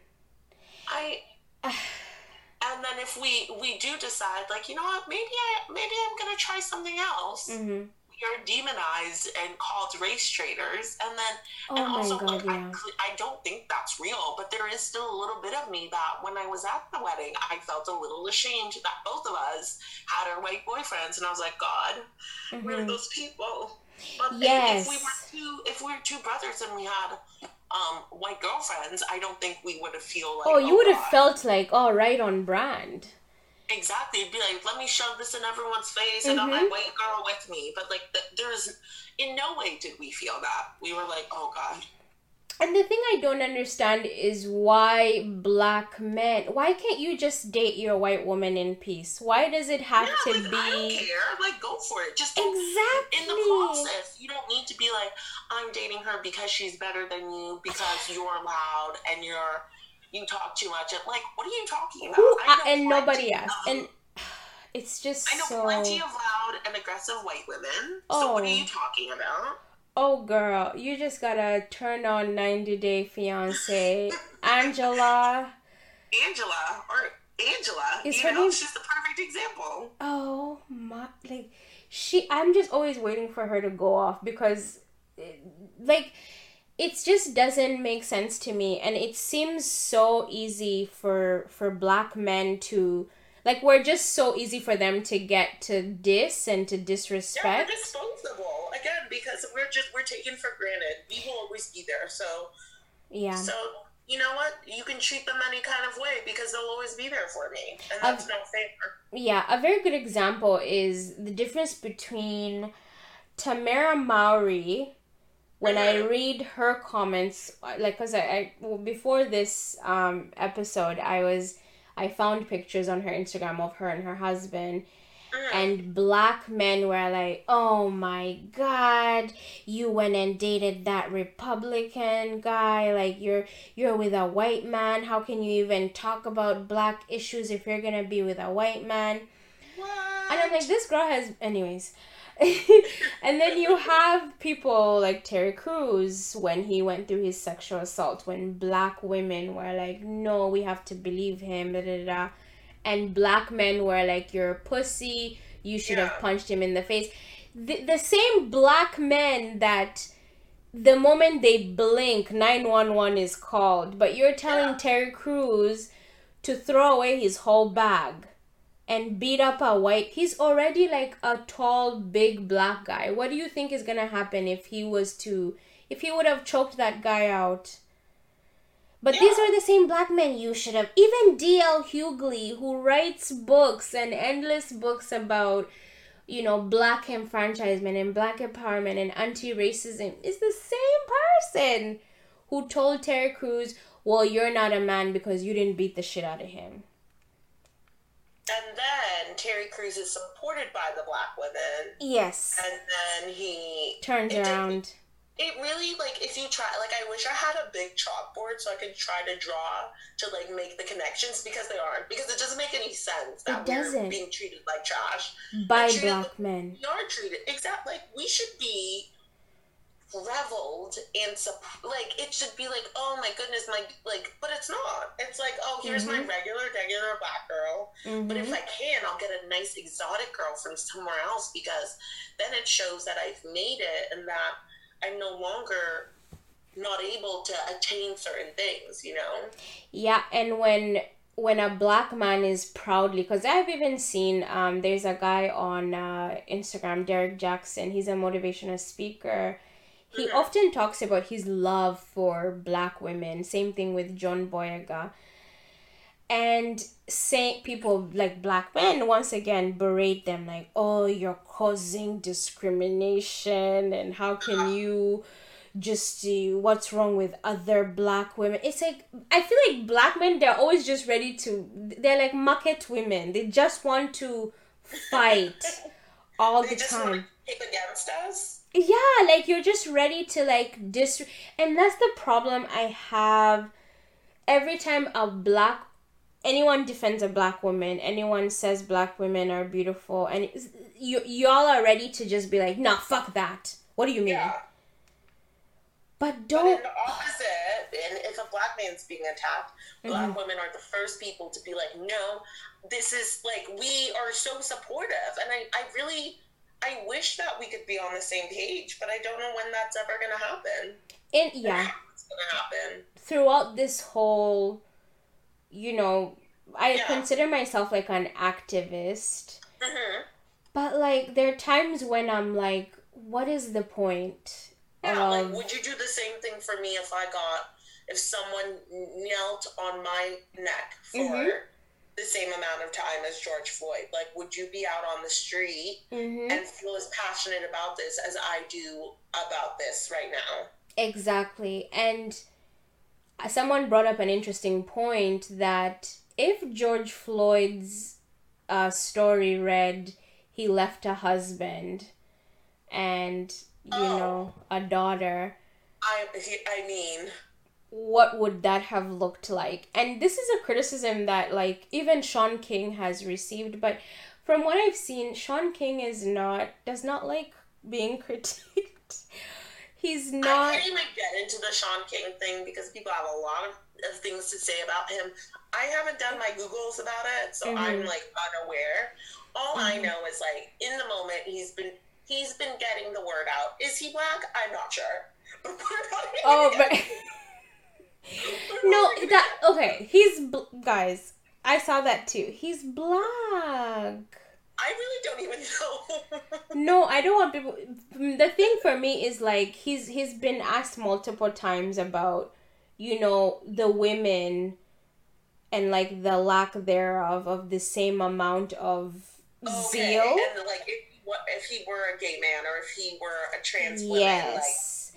I and then if we we do decide like you know what maybe i maybe i'm gonna try something else. Mm-hmm are demonized and called race traitors, and then Oh and also god, like, yeah. I, I don't think that's real, but there is still a little bit of me that when I was at the wedding, I felt a little ashamed that both of us had our white boyfriends, and I was like, God, where are Mhm. those people? But if- Yes. if we were two, if we were two brothers and we had um, white girlfriends, I don't think we would have feel like. Oh, you would have felt like, oh, right on brand. Exactly. It'd be like, let me shove this in everyone's face. And I'm my Mhm. white girl with me. But like, the, there's in no way did we feel that. We were like, oh god. And the thing I don't understand is why black men. Why can't you just date your white woman in peace? Why does it have yeah, to like, I don't be care. Like, go for it. Just exactly? In the process, you don't need to be like, I'm dating her because she's better than you, because you're loud and you're you talk too much. And like, what are you talking about? I and nobody asked, and it's just I know so. plenty of loud and aggressive white women. So what Oh. are you talking about? Oh, girl, you just gotta turn on 90 Day Fiance. Angela. Angela or Angela, Is you her know, name- she's the perfect example. Oh my, like she. I'm just always waiting for her to go off because, eh, like, it just doesn't make sense to me, and it seems so easy for for black men to. Like we're just so easy for them to get to diss and to disrespect Yeah, we're disposable again because we're just we're taken for granted. We will always be there. So Yeah. so you know what? You can treat them any kind of way because they'll always be there for me, and that's no favor. Yeah, a very good example is the difference between Tamera Mowry. When I Mhm. read her comments, like, cause I, I well, before this um episode, I was I found pictures on her Instagram of her and her husband, Mm. and black men were like, "Oh my God, you went and dated that Republican guy. Like you're you're with a white man. How can you even talk about black issues if you're gonna be with a white man?" What? And I'm like, this girl has, anyways. and then you have people like Terry Crews when he went through his sexual assault, when black women were like, no, we have to believe him, da da da. And black men were like, you're a pussy, you should have punched him in the face. The, the same black men that the moment they blink, 911 is called. But you're telling Yeah. Terry Crews to throw away his whole bag and beat up a white he's already like a tall big black guy. What do you think is gonna happen if he was to if he would have choked that guy out? But these are the same black men you should have even dl hughley who writes books and endless books about you know black enfranchisement and black empowerment and anti-racism is the same person who told terry crews well you're not a man because you didn't beat the shit out of him And then Terry Crews is supported by the black women, yes and then he turns It around It really like if you try like I wish I had a big chalkboard so I could try to draw to like make the connections because they aren't because it doesn't make any sense that It doesn't. we're being treated like trash. by treated black men. We are treated exactly like we should be reveled and sup- like it should be like oh my goodness my like but it's not it's like oh here's my Mhm. regular regular black girl but if Mhm. I can, I'll get a nice exotic girl from somewhere else because then it shows that I've made it and that I'm no longer not able to attain certain things, you know? Yeah, and when when a black man is proudly, because I've even seen um, there's a guy on uh, Instagram, Derrick Jaxn. He's a motivational speaker. He Mhm. often talks about his love for black women. Same thing with John Boyega. And say people like black men once again berate them like, oh, you're causing discrimination, and how can you just see what's wrong with other black women? It's like I feel like black men they're always just ready to. They're like market women. They just want to fight all They the time. want to kick against us. Yeah, like you're just ready to like dis and that's the problem I have every time a black anyone defends a black woman, anyone says black women are beautiful and you y'all are ready to just be like, "Nah, fuck that." What do you mean? Yeah. But But don't the opposite, and if a black man's being attacked, black Mhm. women are the first people to be like, no, this is like, we are so supportive. And I, I really, I wish that we could be on the same page, but I don't know when that's ever gonna happen. And yeah, It's gonna happen. throughout this whole, you know, I Yeah. consider myself like an activist, hmm but like there are times when I'm like, what is the point? Yeah, like would you do the same thing for me if I got if someone knelt on my neck for Mhm. The same amount of time as George Floyd? Like, would you be out on the street Mhm. and feel as passionate about this as I do about this right now? Exactly. And someone brought up an interesting point that if George Floyd's uh, story read, he left a husband and, you Oh. know, a daughter, I I mean, what would that have looked like? And this is a criticism that, like, even Shaun King has received, but from what I've seen, Shaun King is not, does not like being critiqued. He's not. I can't even get into the Shaun King thing because people have a lot of, things to say about him. I haven't done my Googles about it, so Mhm. I'm like unaware. All I Mhm. know is like in the moment he's been he's been getting the word out. Is he black? I'm not sure. But we're not even Oh, but. No, that okay. He's bl- guys. I saw that too. He's black. I really don't even know. No, I don't want people. The thing for me is like he's he's been asked multiple times about, you know, the women, and like the lack thereof of the same amount of okay, zeal. and like if what if he were a gay man or if he were a trans woman, Yes. like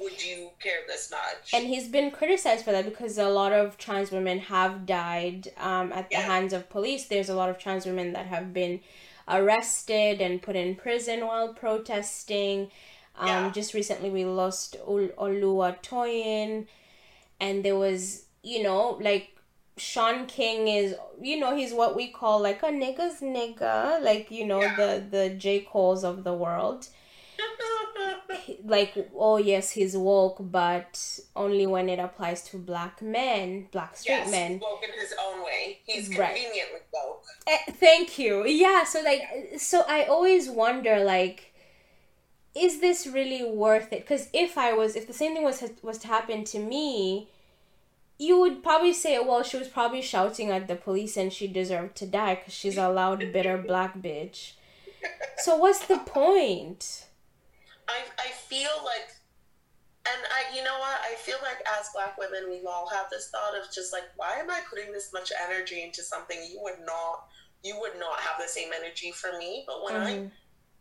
would you care this much? and he's been criticized for that because a lot of trans women have died um, at the Yeah. hands of police. There's a lot of trans women that have been arrested and put in prison while protesting. Um, Yeah. Just recently, we lost Ol- Oluwatoyin, and there was, you know, like Shaun King is, you know, he's what we call like a nigga's nigga, like you know Yeah. the the J Cole's of the world like oh yes he's woke but only when it applies to black men black straight yes, men he's woke in his own way. He's Right. conveniently woke. Eh, thank you yeah so like so i always wonder like is this really worth it because if i was if the same thing was was to happen to me you would probably say well she was probably shouting at the police and she deserved to die because she's a loud bitter black bitch so what's the point I, I feel like, and I, you know what? I feel like as black women, we've all had this thought of just like, why am I putting this much energy into something you would not, you would not have the same energy for me. But when I, Mhm.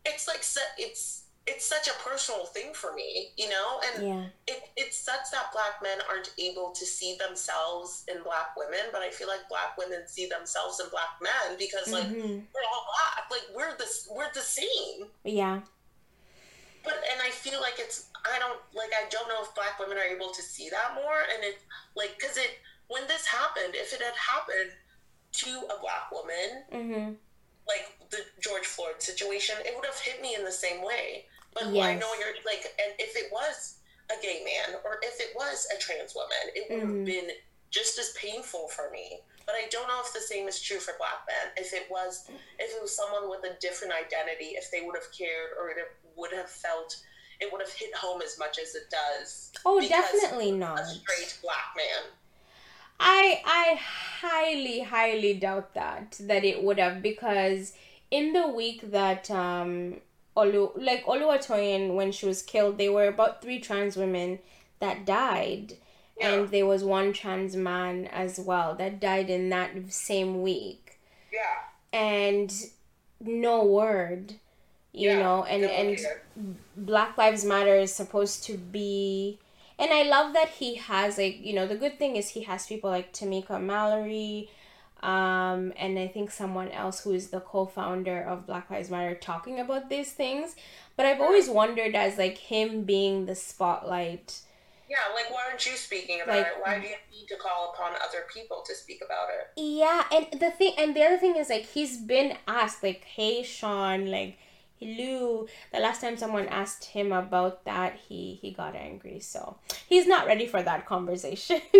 it's like, it's, it's such a personal thing for me, you know, and yeah it, it sucks that black men aren't able to see themselves in black women, but I feel like black women see themselves in black men because like Mhm. we're all black, like we're the we're the same. yeah But and I feel like it's I don't like I don't know if black women are able to see that more, and it like because it when this happened, if it had happened to a black woman, mm-hmm. like the George Floyd situation, it would have hit me in the same way. But I know you're like, and if it was a gay man or if it was a trans woman, it would have Mhm. been just as painful for me. But I don't know if the same is true for black men. If it was, if it was someone with a different identity, if they would have cared or it would have felt, it would have hit home as much as it does. Oh, definitely A not. straight black man. I I highly highly doubt that that it would have because in the week that um Olu like Oluwatoyin when she was killed there were about three trans women that died Yeah. and there was one trans man as well that died in that same week Yeah. and no word you Yeah, know and and. Black Lives Matter is supposed to be and I love that he has like you know the good thing is he has people like Tamika Mallory um and I think someone else who is the co-founder of Black Lives Matter talking about these things but I've always wondered as like him being the spotlight Yeah, like why aren't you speaking about Like- it? Why do you need to call upon other people to speak about it? yeah and the thing and the other thing is like he's been asked like hey Shaun like hello the last time someone asked him about that he he got angry so he's not ready for that conversation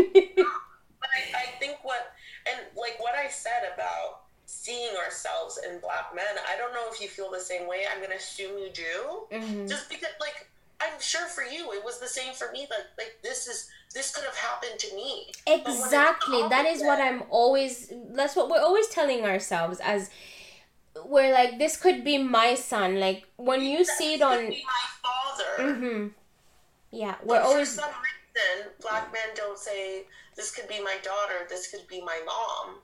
But I, I think what and like what I said about seeing ourselves in black men. I don't know if you feel the same way. I'm gonna assume you do. Mm-hmm. Just because, like, I'm sure for you, it was the same for me. Like, like this is this could have happened to me. Exactly. That is what I'm always. That's what we're always telling ourselves as. We're like this could be my son. Like when you see it on. Be my father. Mm-hmm. Yeah, we're for always. some reason, black men don't say this could be my daughter. This could be my mom.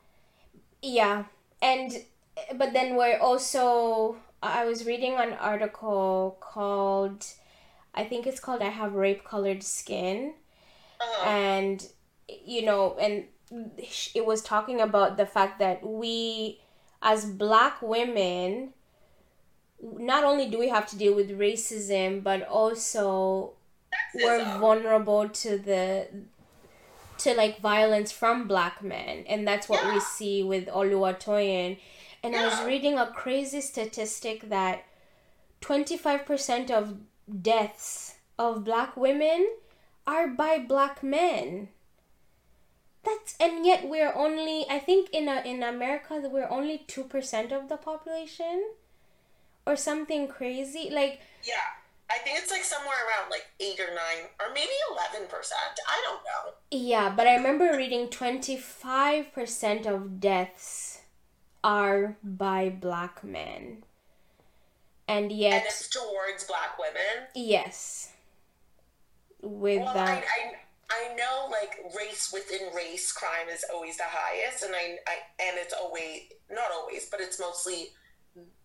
Yeah, and but then we're also. I was reading an article called, I think it's called "I Have Rape Colored Skin," Uh, and you know, and it was talking about the fact that we, as Black women, not only do we have to deal with racism, but also we're vulnerable to the to like violence from black men. And that's what we see with Oluwatoyin. And I was reading a crazy statistic that 25% of deaths of black women are by black men that's and yet we're only I think in a, in America we're only 2% of the population or something crazy like yeah, I think it's like somewhere around like eight or nine, or maybe eleven percent. I don't know. Yeah, but I remember reading 25% of deaths are by black men. And And yet, it's towards black women. yes. With Well, that. I, I I know like race within race crime is always the highest, and I, I and it's always not always, but it's mostly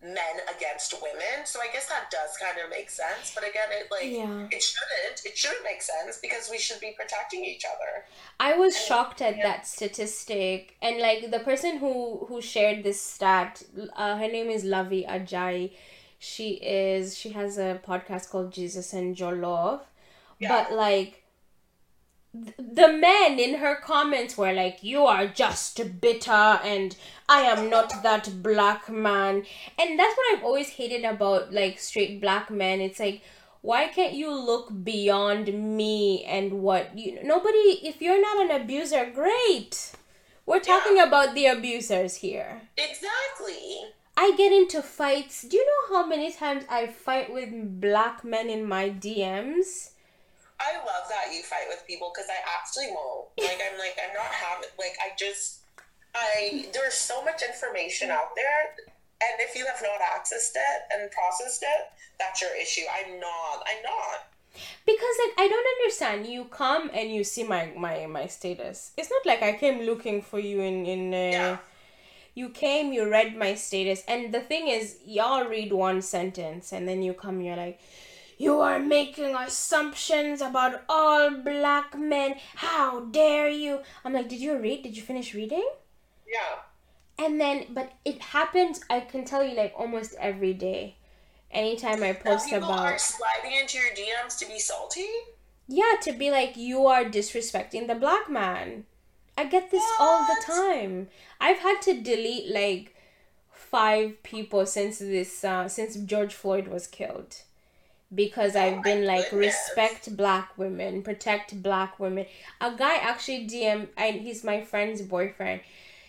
men against women. So I guess that does kind of make sense. But again, it like Yeah. it shouldn't. It shouldn't make sense because we should be protecting each other. I was shocked at that statistic, and like the person who who shared this stat, uh, her name is Luvvie Ajayi. She is she has a podcast called Jesus and Jollof, but like th- the men in her comments were like, "You are just bitter," and "I am not that black man," and that's what I've always hated about like straight black men. It's like why can't you look beyond me and what you nobody if you're not an abuser great. We're talking about the abusers here. Exactly. I get into fights do you know how many times i fight with black men in my dms I love that you fight with people because I actually won't. Like I'm like I'm not having like I just I there's so much information out there, and if you have not accessed it and processed it, that's your issue. I'm not. I'm not. because like i don't understand you come and you see my my my status it's not like i came looking for you in in uh, Yeah. You came you read my status and the thing is y'all read one sentence and then you come you're like you are making assumptions about all black men how dare you i'm like did you read did you finish reading Yeah. and then but it happens i can tell you like almost every day anytime i post people about are sliding into your DMs to be salty. yeah, to be like you are disrespecting the black man. I get this all the time. I've had to delete like five people since this uh, since George Floyd was killed. Because I've been like goodness. respect black women, protect black women. A guy actually DM and he's my friend's boyfriend.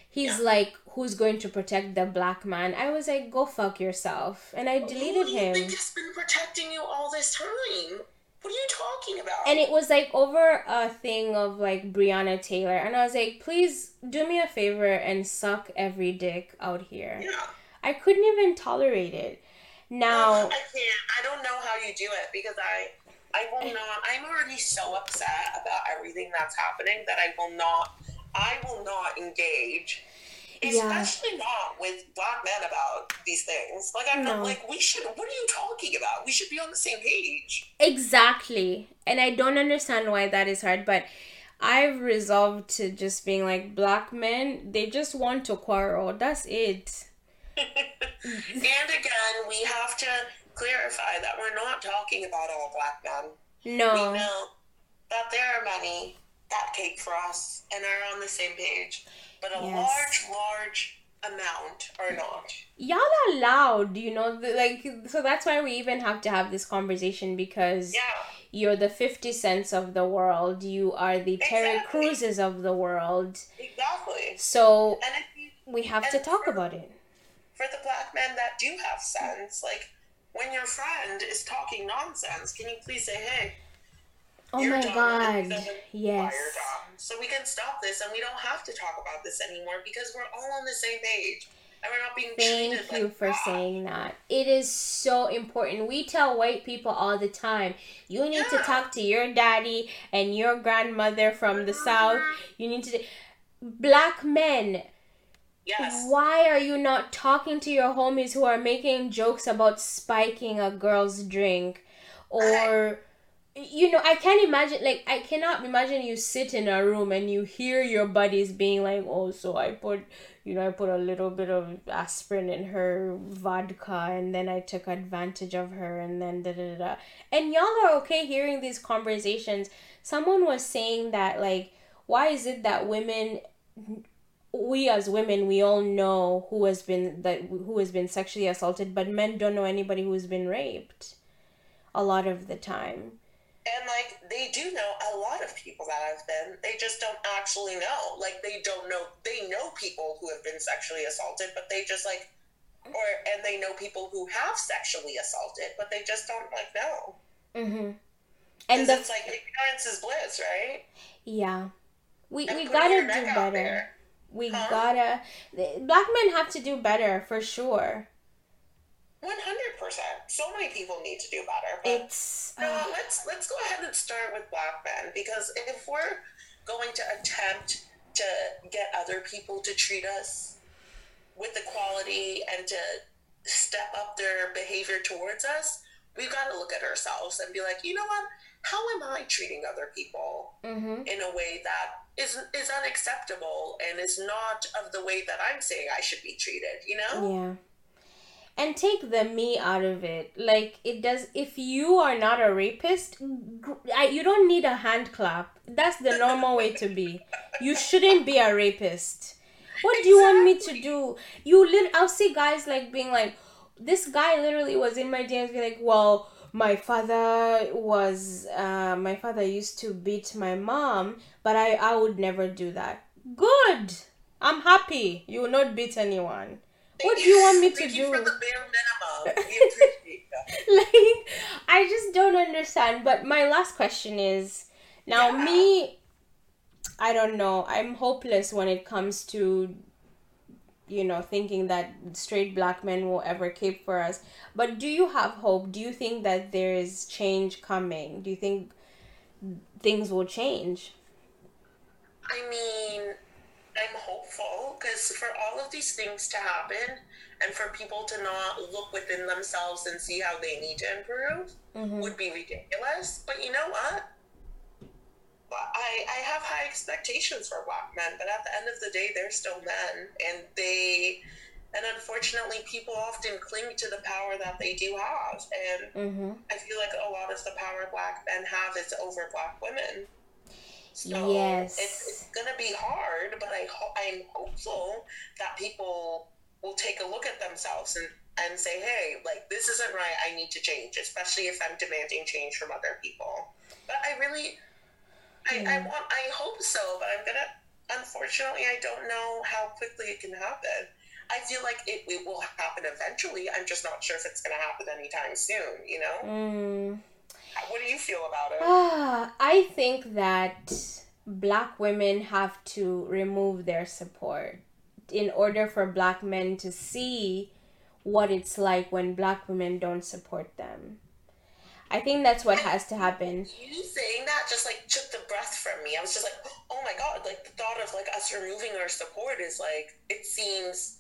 He's Yeah. like, who's going to protect the black man? I was like, go fuck yourself. And I Who deleted do you him. think has been protecting you all this time? What are you talking about? and it was like over a thing of like Breonna Taylor, and I was like, please do me a favor and suck every dick out here. yeah. I couldn't even tolerate it. Now, I can't. I don't know how you do it because I, I will not. I'm already so upset about everything that's happening that I will not. I will not engage, Yeah. especially not with black men about these things. Like I'm No. not like we should. What are you talking about? We should be on the same page. exactly, and I don't understand why that is hard, but I've resolved to just being like black men. They just want to quarrel. That's it. and again, we have to clarify that we're not talking about all black men. No. We No. know that there are many that cake for us and are on the same page, but a Yes. large, large amount are not. y'all are loud you know like so that's why we even have to have this conversation because Yeah, you're the 50 cents of the world you are the terry Exactly. cruises of the world exactly. so you, we have to talk for- about it for the black men that do have sense, like when your friend is talking nonsense, can you please say, "Hey"? Oh my god! Yes. So we can stop this, and we don't have to talk about this anymore because we're all on the same page. And we're not being Thank you like for God. saying that. It is so important. We tell white people all the time, you need Yeah. to talk to your daddy and your grandmother from the mm-hmm. south. You need to black men Yes. why are you not talking to your homies who are making jokes about spiking a girl's drink or you know i can't imagine like i cannot imagine you sit in a room and you hear your buddies being like oh so i put you know i put a little bit of aspirin in her vodka and then i took advantage of her and then da da da and y'all are okay hearing these conversations. Someone was saying that like why is it that women we as women we all know who has been that who has been sexually assaulted but men don't know anybody who's been raped a lot of the time And like they do know a lot of people that have been, they just don't actually know. Like they don't know. They know people who have been sexually assaulted, but they just like, or and they know people who have sexually assaulted, but they just don't like know. mm-hmm. And the it's like ignorance is bliss, right? yeah we, And we gotta do better we Huh? gotta black men have to do better for sure One hundred percent. So many people need to do better. But it's no, uh, let's let's go ahead and start with black men because if we're going to attempt to get other people to treat us with equality and to step up their behavior towards us, we've got to look at ourselves and be like, you know what? How am I treating other people mm-hmm. in a way that is is unacceptable and is not of the way that I'm saying I should be treated? You know? Yeah. And take the me out of it. Like it does if you are not a rapist, you don't need a hand clap. That's the normal way to be. You shouldn't be a rapist. What do you want me to do? You lit I'll see guys like being like this guy literally was in my DMs be like, "Well, my father was uh my father used to beat my mom, but I I would never do that." Good. I'm happy. You will not beat anyone. What do you want me to do? for the bare minimum. We appreciate that. like I just don't understand. But my last question is now Yeah. me I don't know. I'm hopeless when it comes to you know thinking that straight black men will ever cape for us. But do you have hope? Do you think that there is change coming? Do you think things will change? I mean, I'm hopeful because for all of these things to happen and for people to not look within themselves and see how they need to improve Mm-hmm. would be ridiculous. But you know what? I, I have high expectations for black men, but at the end of the day, they're still men. And they, and unfortunately, people often cling to the power that they do have. And Mm-hmm. I feel like a lot of the power black men have is over black women. So Yes. it's, it's gonna be hard, but I I'm hopeful that people will take a look at themselves and, and say, hey, like this isn't right. I need to change, especially if I'm demanding change from other people. But I really, I, I want, I hope so, but I'm gonna. Unfortunately, I don't know how quickly it can happen. I feel like it, it will happen eventually. I'm just not sure if it's gonna happen anytime soon. You know? Mm. What do you feel about it? Ah, I think that black women have to remove their support in order for black men to see what it's like when black women don't support them. I think that's what has to happen. You saying that just like took the breath from me. I was just like, oh, oh my god, like the thought of like us removing our support is like it seems,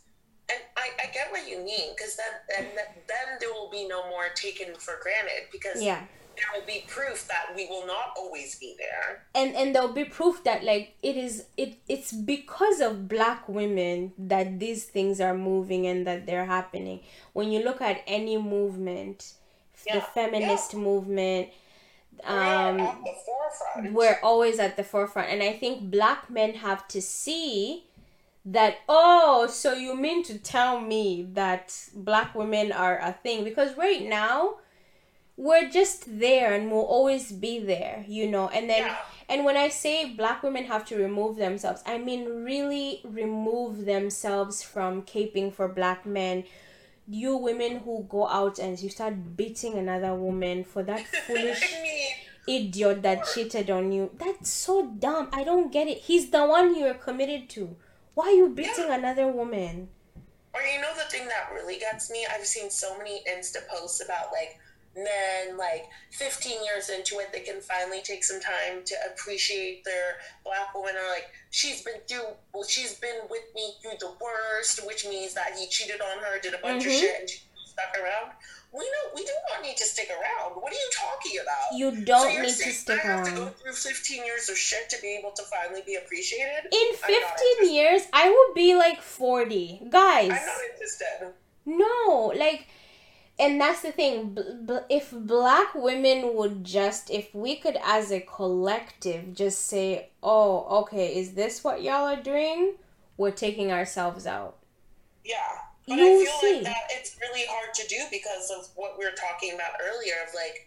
and I, I get what you mean because then then then there will be no more taken for granted because Yeah. There will be proof that we will not always be there. and and there'll be proof that like it is it it's because of black women that these things are moving and that they're happening. When you look at any movement the Yeah, feminist movement We're um at the forefront. we're always at the forefront. And i think black men have to see that oh so you mean to tell me that black women are a thing? Because right now we're just there and we'll always be there, you know. And then Yeah. and when I say black women have to remove themselves, I mean really remove themselves from caping for black men. You women who go out and you start beating another woman for that foolish I mean, idiot that cheated on you. That's so dumb. I don't get it. He's the one you're committed to. Why are you beating Yeah. another woman? Or you know the thing that really gets me? I've seen so many Insta posts about like men like 15 years into it they can finally take some time to appreciate their black woman or like she's been through well she's been with me through the worst which means that he cheated on her did a bunch of Mhm. shit and she stuck around we know we do not need to stick around what are you talking about You don't you're need to stick I have to go around. through 15 years of shit to be able to finally be appreciated In 15 years, I will be like 40. Guys. I'm not interested No, like, and that's the thing. If black women would just, if we could as a collective just say, oh, okay, is this what y'all are doing? We're taking ourselves out. Yeah. But You I feel see. like that it's really hard to do because of what we were talking about earlier of like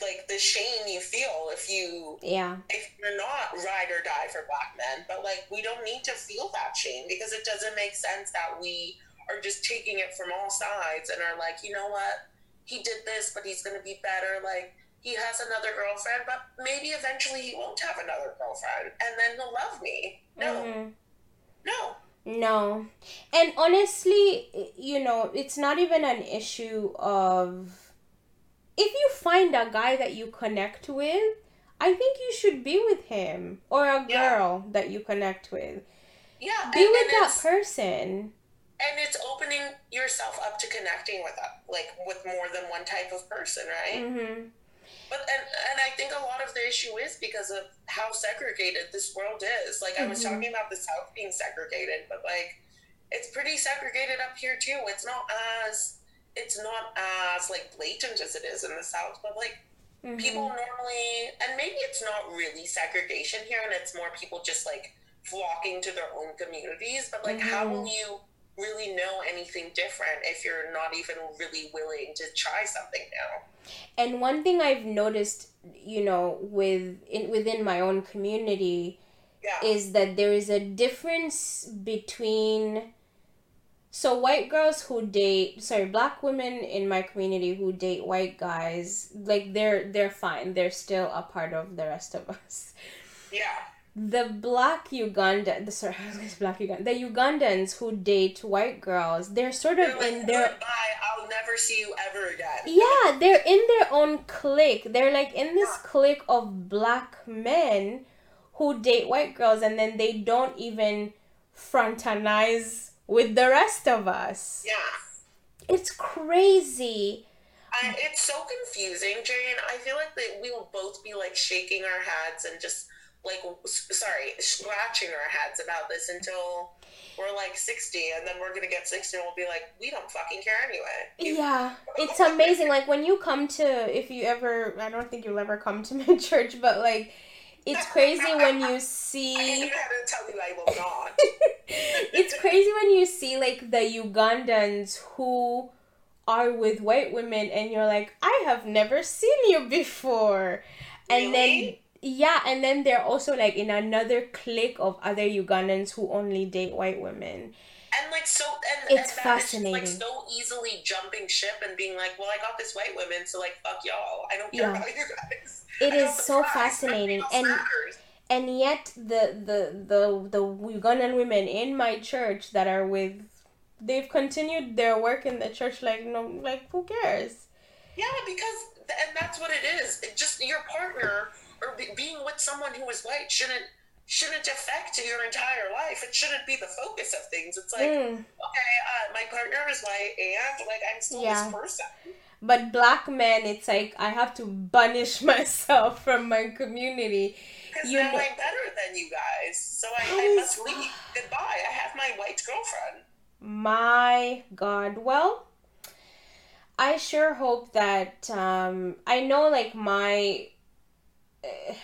like the shame you feel if you Yeah. if you're not ride or die for black men. But like we don't need to feel that shame because it doesn't make sense that we are just taking it from all sides and are like, you know what? He did this, but he's gonna be better. Like he has another girlfriend, but maybe eventually he won't have another girlfriend and then he'll love me. No, Mhm. no. No. And honestly, you know, it's not even an issue of if you find a guy that you connect with, I think you should be with him or a Yeah. girl that you connect with. Yeah. Be and- with and that person. And it's opening yourself up to connecting with like with more than one type of person right Mhm. but and, and i think a lot of the issue is because of how segregated this world is like i was Mhm. talking about the south being segregated but like it's pretty segregated up here too it's not as it's not as like blatant as it is in the south but like Mhm. people normally and maybe it's not really segregation here and it's more people just like flocking to their own communities but like how Mhm. will you really know anything different if you're not even really willing to try something new. And one thing I've noticed, you know, with in, within my own community yeah. is that there is a difference between so white girls who date sorry black women in my community who date white guys like they're they're fine. They're still a part of the rest of us. Yeah the black uganda the sorry I was gonna say black uganda the ugandans who date white girls they're sort they're of like in their oh goodbye i'll never see you ever again. Yeah they're in their own clique. They're like in this clique of black men who date white girls and then they don't even fraternize with the rest of us. Yeah. It's crazy. I, it's so confusing jane. I feel like that we will both be like shaking our heads and just like sorry scratching our heads about this until we're like 60 and then we're gonna get 60 and we'll be like we don't fucking care anyway yeah it's amazing like when you come to if you ever i don't think you'll ever come to my church but like it's crazy when you I see had to tell you I will not. it's crazy when you see like the Ugandans who are with white women and you're like, I have never seen you before. And then? Yeah, and then they're also like in another clique of other Ugandans who only date white women. And like so, and It's and that is fascinating. like so easily jumping ship and being like, well, I got this white woman, so like fuck y'all. I don't care Yeah. about you guys. It I is so prize. fascinating and matters. and yet the the the the Ugandan women in my church that are with they've continued their work in the church like no like who cares? yeah, because and that's what it is. It just your partner or be, being with someone who is white shouldn't shouldn't affect your entire life. It shouldn't be the focus of things. It's like Mm. okay, uh, my partner is white, and like I'm still Yeah. this person. But black men, it's like I have to banish myself from my community. Because now know- I'm better than you guys, so I, I must leave. Goodbye. I have my white girlfriend. My God. Well, I sure hope that um, I know like my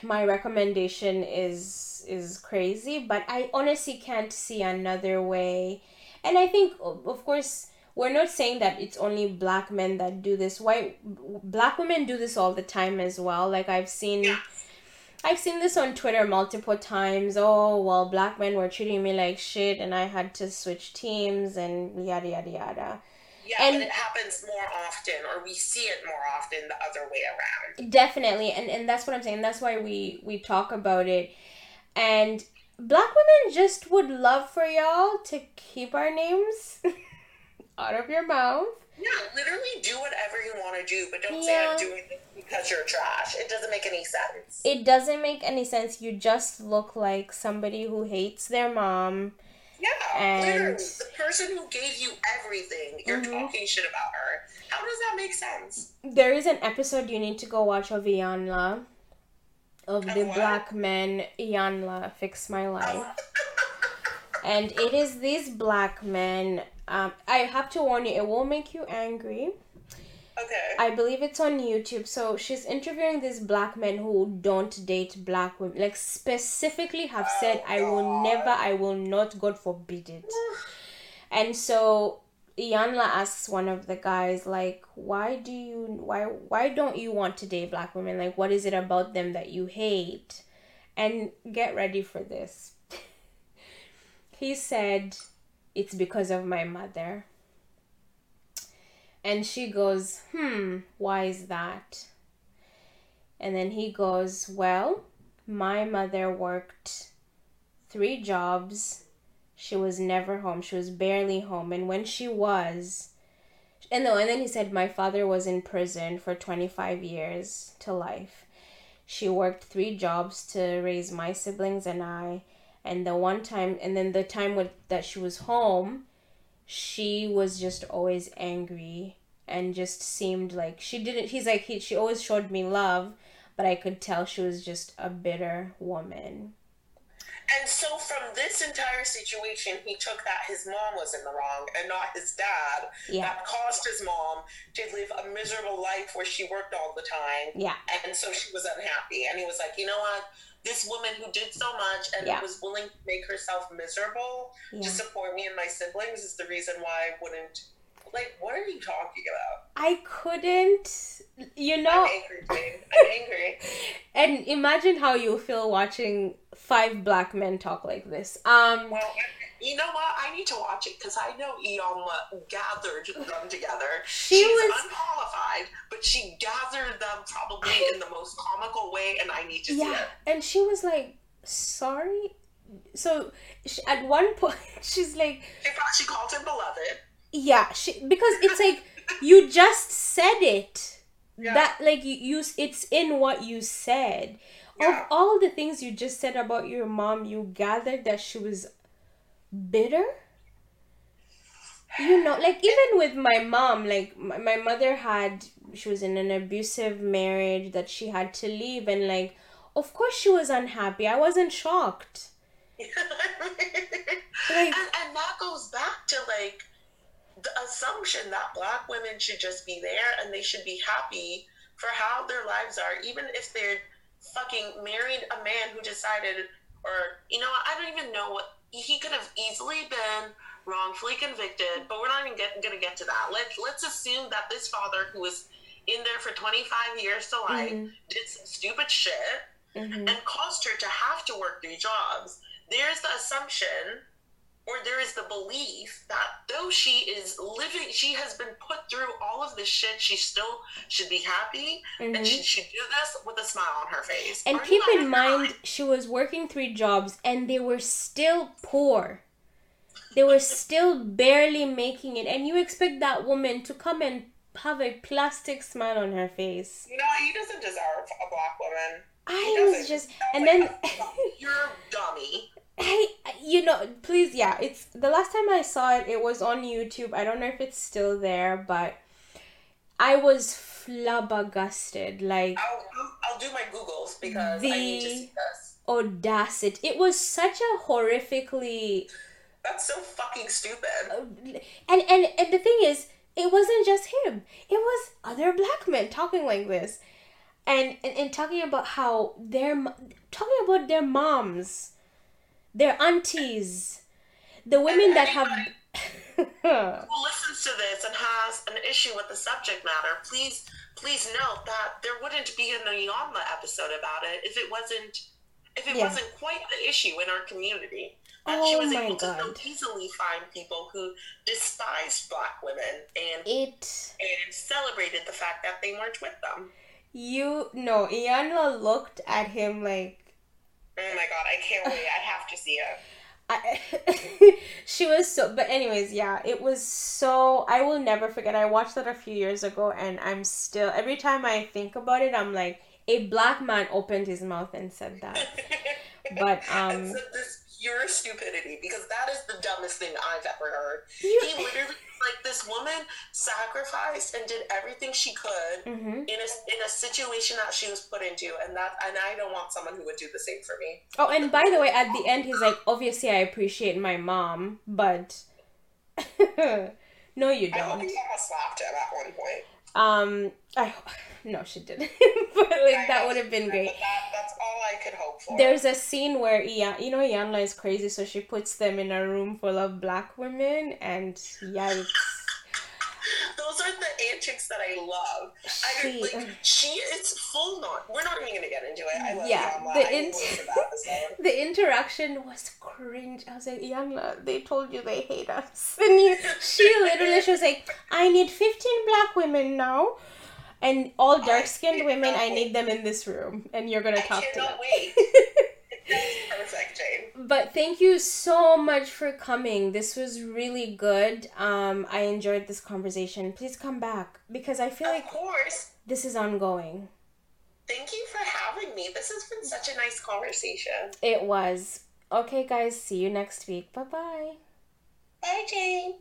my recommendation is is crazy, but I honestly can't see another way. And I think of course we're not saying that it's only black men that do this. White black women do this all the time as well. Like I've seen Yeah. I've seen this on Twitter multiple times. Oh, well, black men were treating me like shit and I had to switch teams and yada yada yada. Yeah, And- but it happens more often, or we see it more often the other way around. Definitely, and and that's what I'm saying. That's why we we talk about it, and black women just would love for y'all to keep our names out of your mouth. Yeah, literally do whatever you want to do, but don't say I'm doing this because you're trash. It doesn't make any sense. It doesn't make any sense. You just look like somebody who hates their mom. Yeah, And- literally, the person who gave you everything, you're Mhm. talking shit about her. How does that make sense? There is an episode you need to go watch of Iyanla, of Of the what? black men. Iyanla, fix my life. Oh, and it is these black men. Um, I have to warn you, it will make you angry. Okay. I believe it's on YouTube. So she's interviewing these black men who don't date black women. Like specifically have oh, said, Oh, I will God. never, I will not, God forbid it. And so Iyanla asks one of the guys, like, why do you why why don't you want to date black women? Like what is it about them that you hate? And get ready for this. he said, It's because of my mother. And she goes, Hmm, why is that? And then he goes, Well, my mother worked three jobs. She was never home. She was barely home. And when she was, and and then he said, My father was in prison for 25 years to life. She worked three jobs to raise my siblings and I. And the one time, and then the time with, that she was home, she was just always angry and just seemed like she didn't he's like he, she always showed me love but i could tell she was just a bitter woman And so from this entire situation, he took that his mom was in the wrong and not his dad. yeah That caused his mom to live a miserable life where she worked all the time. yeah And so she was unhappy. And he was like, you know what? This woman who did so much and Yeah. was willing to make herself miserable yeah to support me and my siblings is the reason why I wouldn't. Like, what are you talking about? i couldn't you know I'm angry, I'm angry. and imagine how you feel watching five black men talk like this um Well, you know what? I need to watch it because I know Eon gathered them together. She She's was- unqualified, but she gathered them probably in the most comical way, and I need to see yeah it. and she was like sorry so she, at one point she's like She, she called him beloved. Yeah she because it's like you just said it. Yeah. that like you, you it's in what you said. Yeah. of all the things you just said about your mom you gathered that she was bitter? You know like even with my mom like my, my mother had she was in an abusive marriage that she had to leave and like of course she was unhappy. I wasn't shocked. And, and that goes back to like the assumption that black women should just be there and they should be happy for how their lives are, even if they're fucking married a man who decided, or you know, I don't even know what he could have easily been wrongfully convicted, but we're not even get, gonna get to that. Let's let's assume that this father who was in there for 25 years to life Mhm. did some stupid shit Mhm. and caused her to have to work three jobs, there's the assumption or there is the belief that though she is living, she has been put through all of this shit, she still should be happy and Mhm. she should do this with a smile on her face. And Are keep in mind, she was working three jobs and they were still poor. They were still barely making it. And you expect that woman to come and have a plastic smile on her face. You know, he doesn't deserve a black woman. I doesn't. was just. And like then. you're a dummy. I, you know, please, yeah, it's the last time I saw it, it was on YouTube. I don't know if it's still there, but I was flabbergasted. Like, I'll, I'll do my Googles because I need to The- see this. audacity. It was such a horrifically That's so fucking stupid. Uh, and and and the thing is it wasn't just him it was other black men talking like this and and, and talking about how their talking about their moms their aunties the women that have who listens to this and has an issue with the subject matter, please please note that there wouldn't be an Iyanla episode about it if it wasn't if it Yeah. wasn't quite the issue in our community. That Oh she was able to so God. easily find people who despised black women and it and celebrated the fact that they weren't with them. you no Iyanla looked at him like Oh my god, I can't wait. I have to see it. I, she was so but anyways yeah it was so i will never forget i watched that a few years ago and i'm still every time i think about it i'm like a black man opened his mouth and said that but um this pure stupidity because that is the dumbest thing I've ever heard. you, He literally, like, this woman sacrificed and did everything she could Mhm. in a in a situation that she was put into, and that and I don't want someone who would do the same for me. oh and by the way at the end he's like obviously i appreciate my mom but no you I hope don't you slapped him at one point. um i no she didn't but like that would have been great that, that's all I could hope for. There's a scene where Ian, you know, Iyanla is crazy, so she puts them in a room full of black women, and yikes. Those are the antics that I love. I She- like um, she is full on. We're not even gonna get into it. I love Yeah, the I int- can't wait for that episode. The interaction was cringe. I was like, Iyanla, they told you they hate us. And you, she literally, she was like, I need 15 black women now. And all dark skinned women, I need them in this room. And you're going to I talk to them. cannot wait. Perfect, Jane. But thank you so much for coming. This was really good. Um, I enjoyed this conversation. Please come back because I feel Of like course. this is ongoing. Thank you for having me. This has been such a nice conversation. It was. Okay, guys, see you next week. Bye bye. Bye, Jane.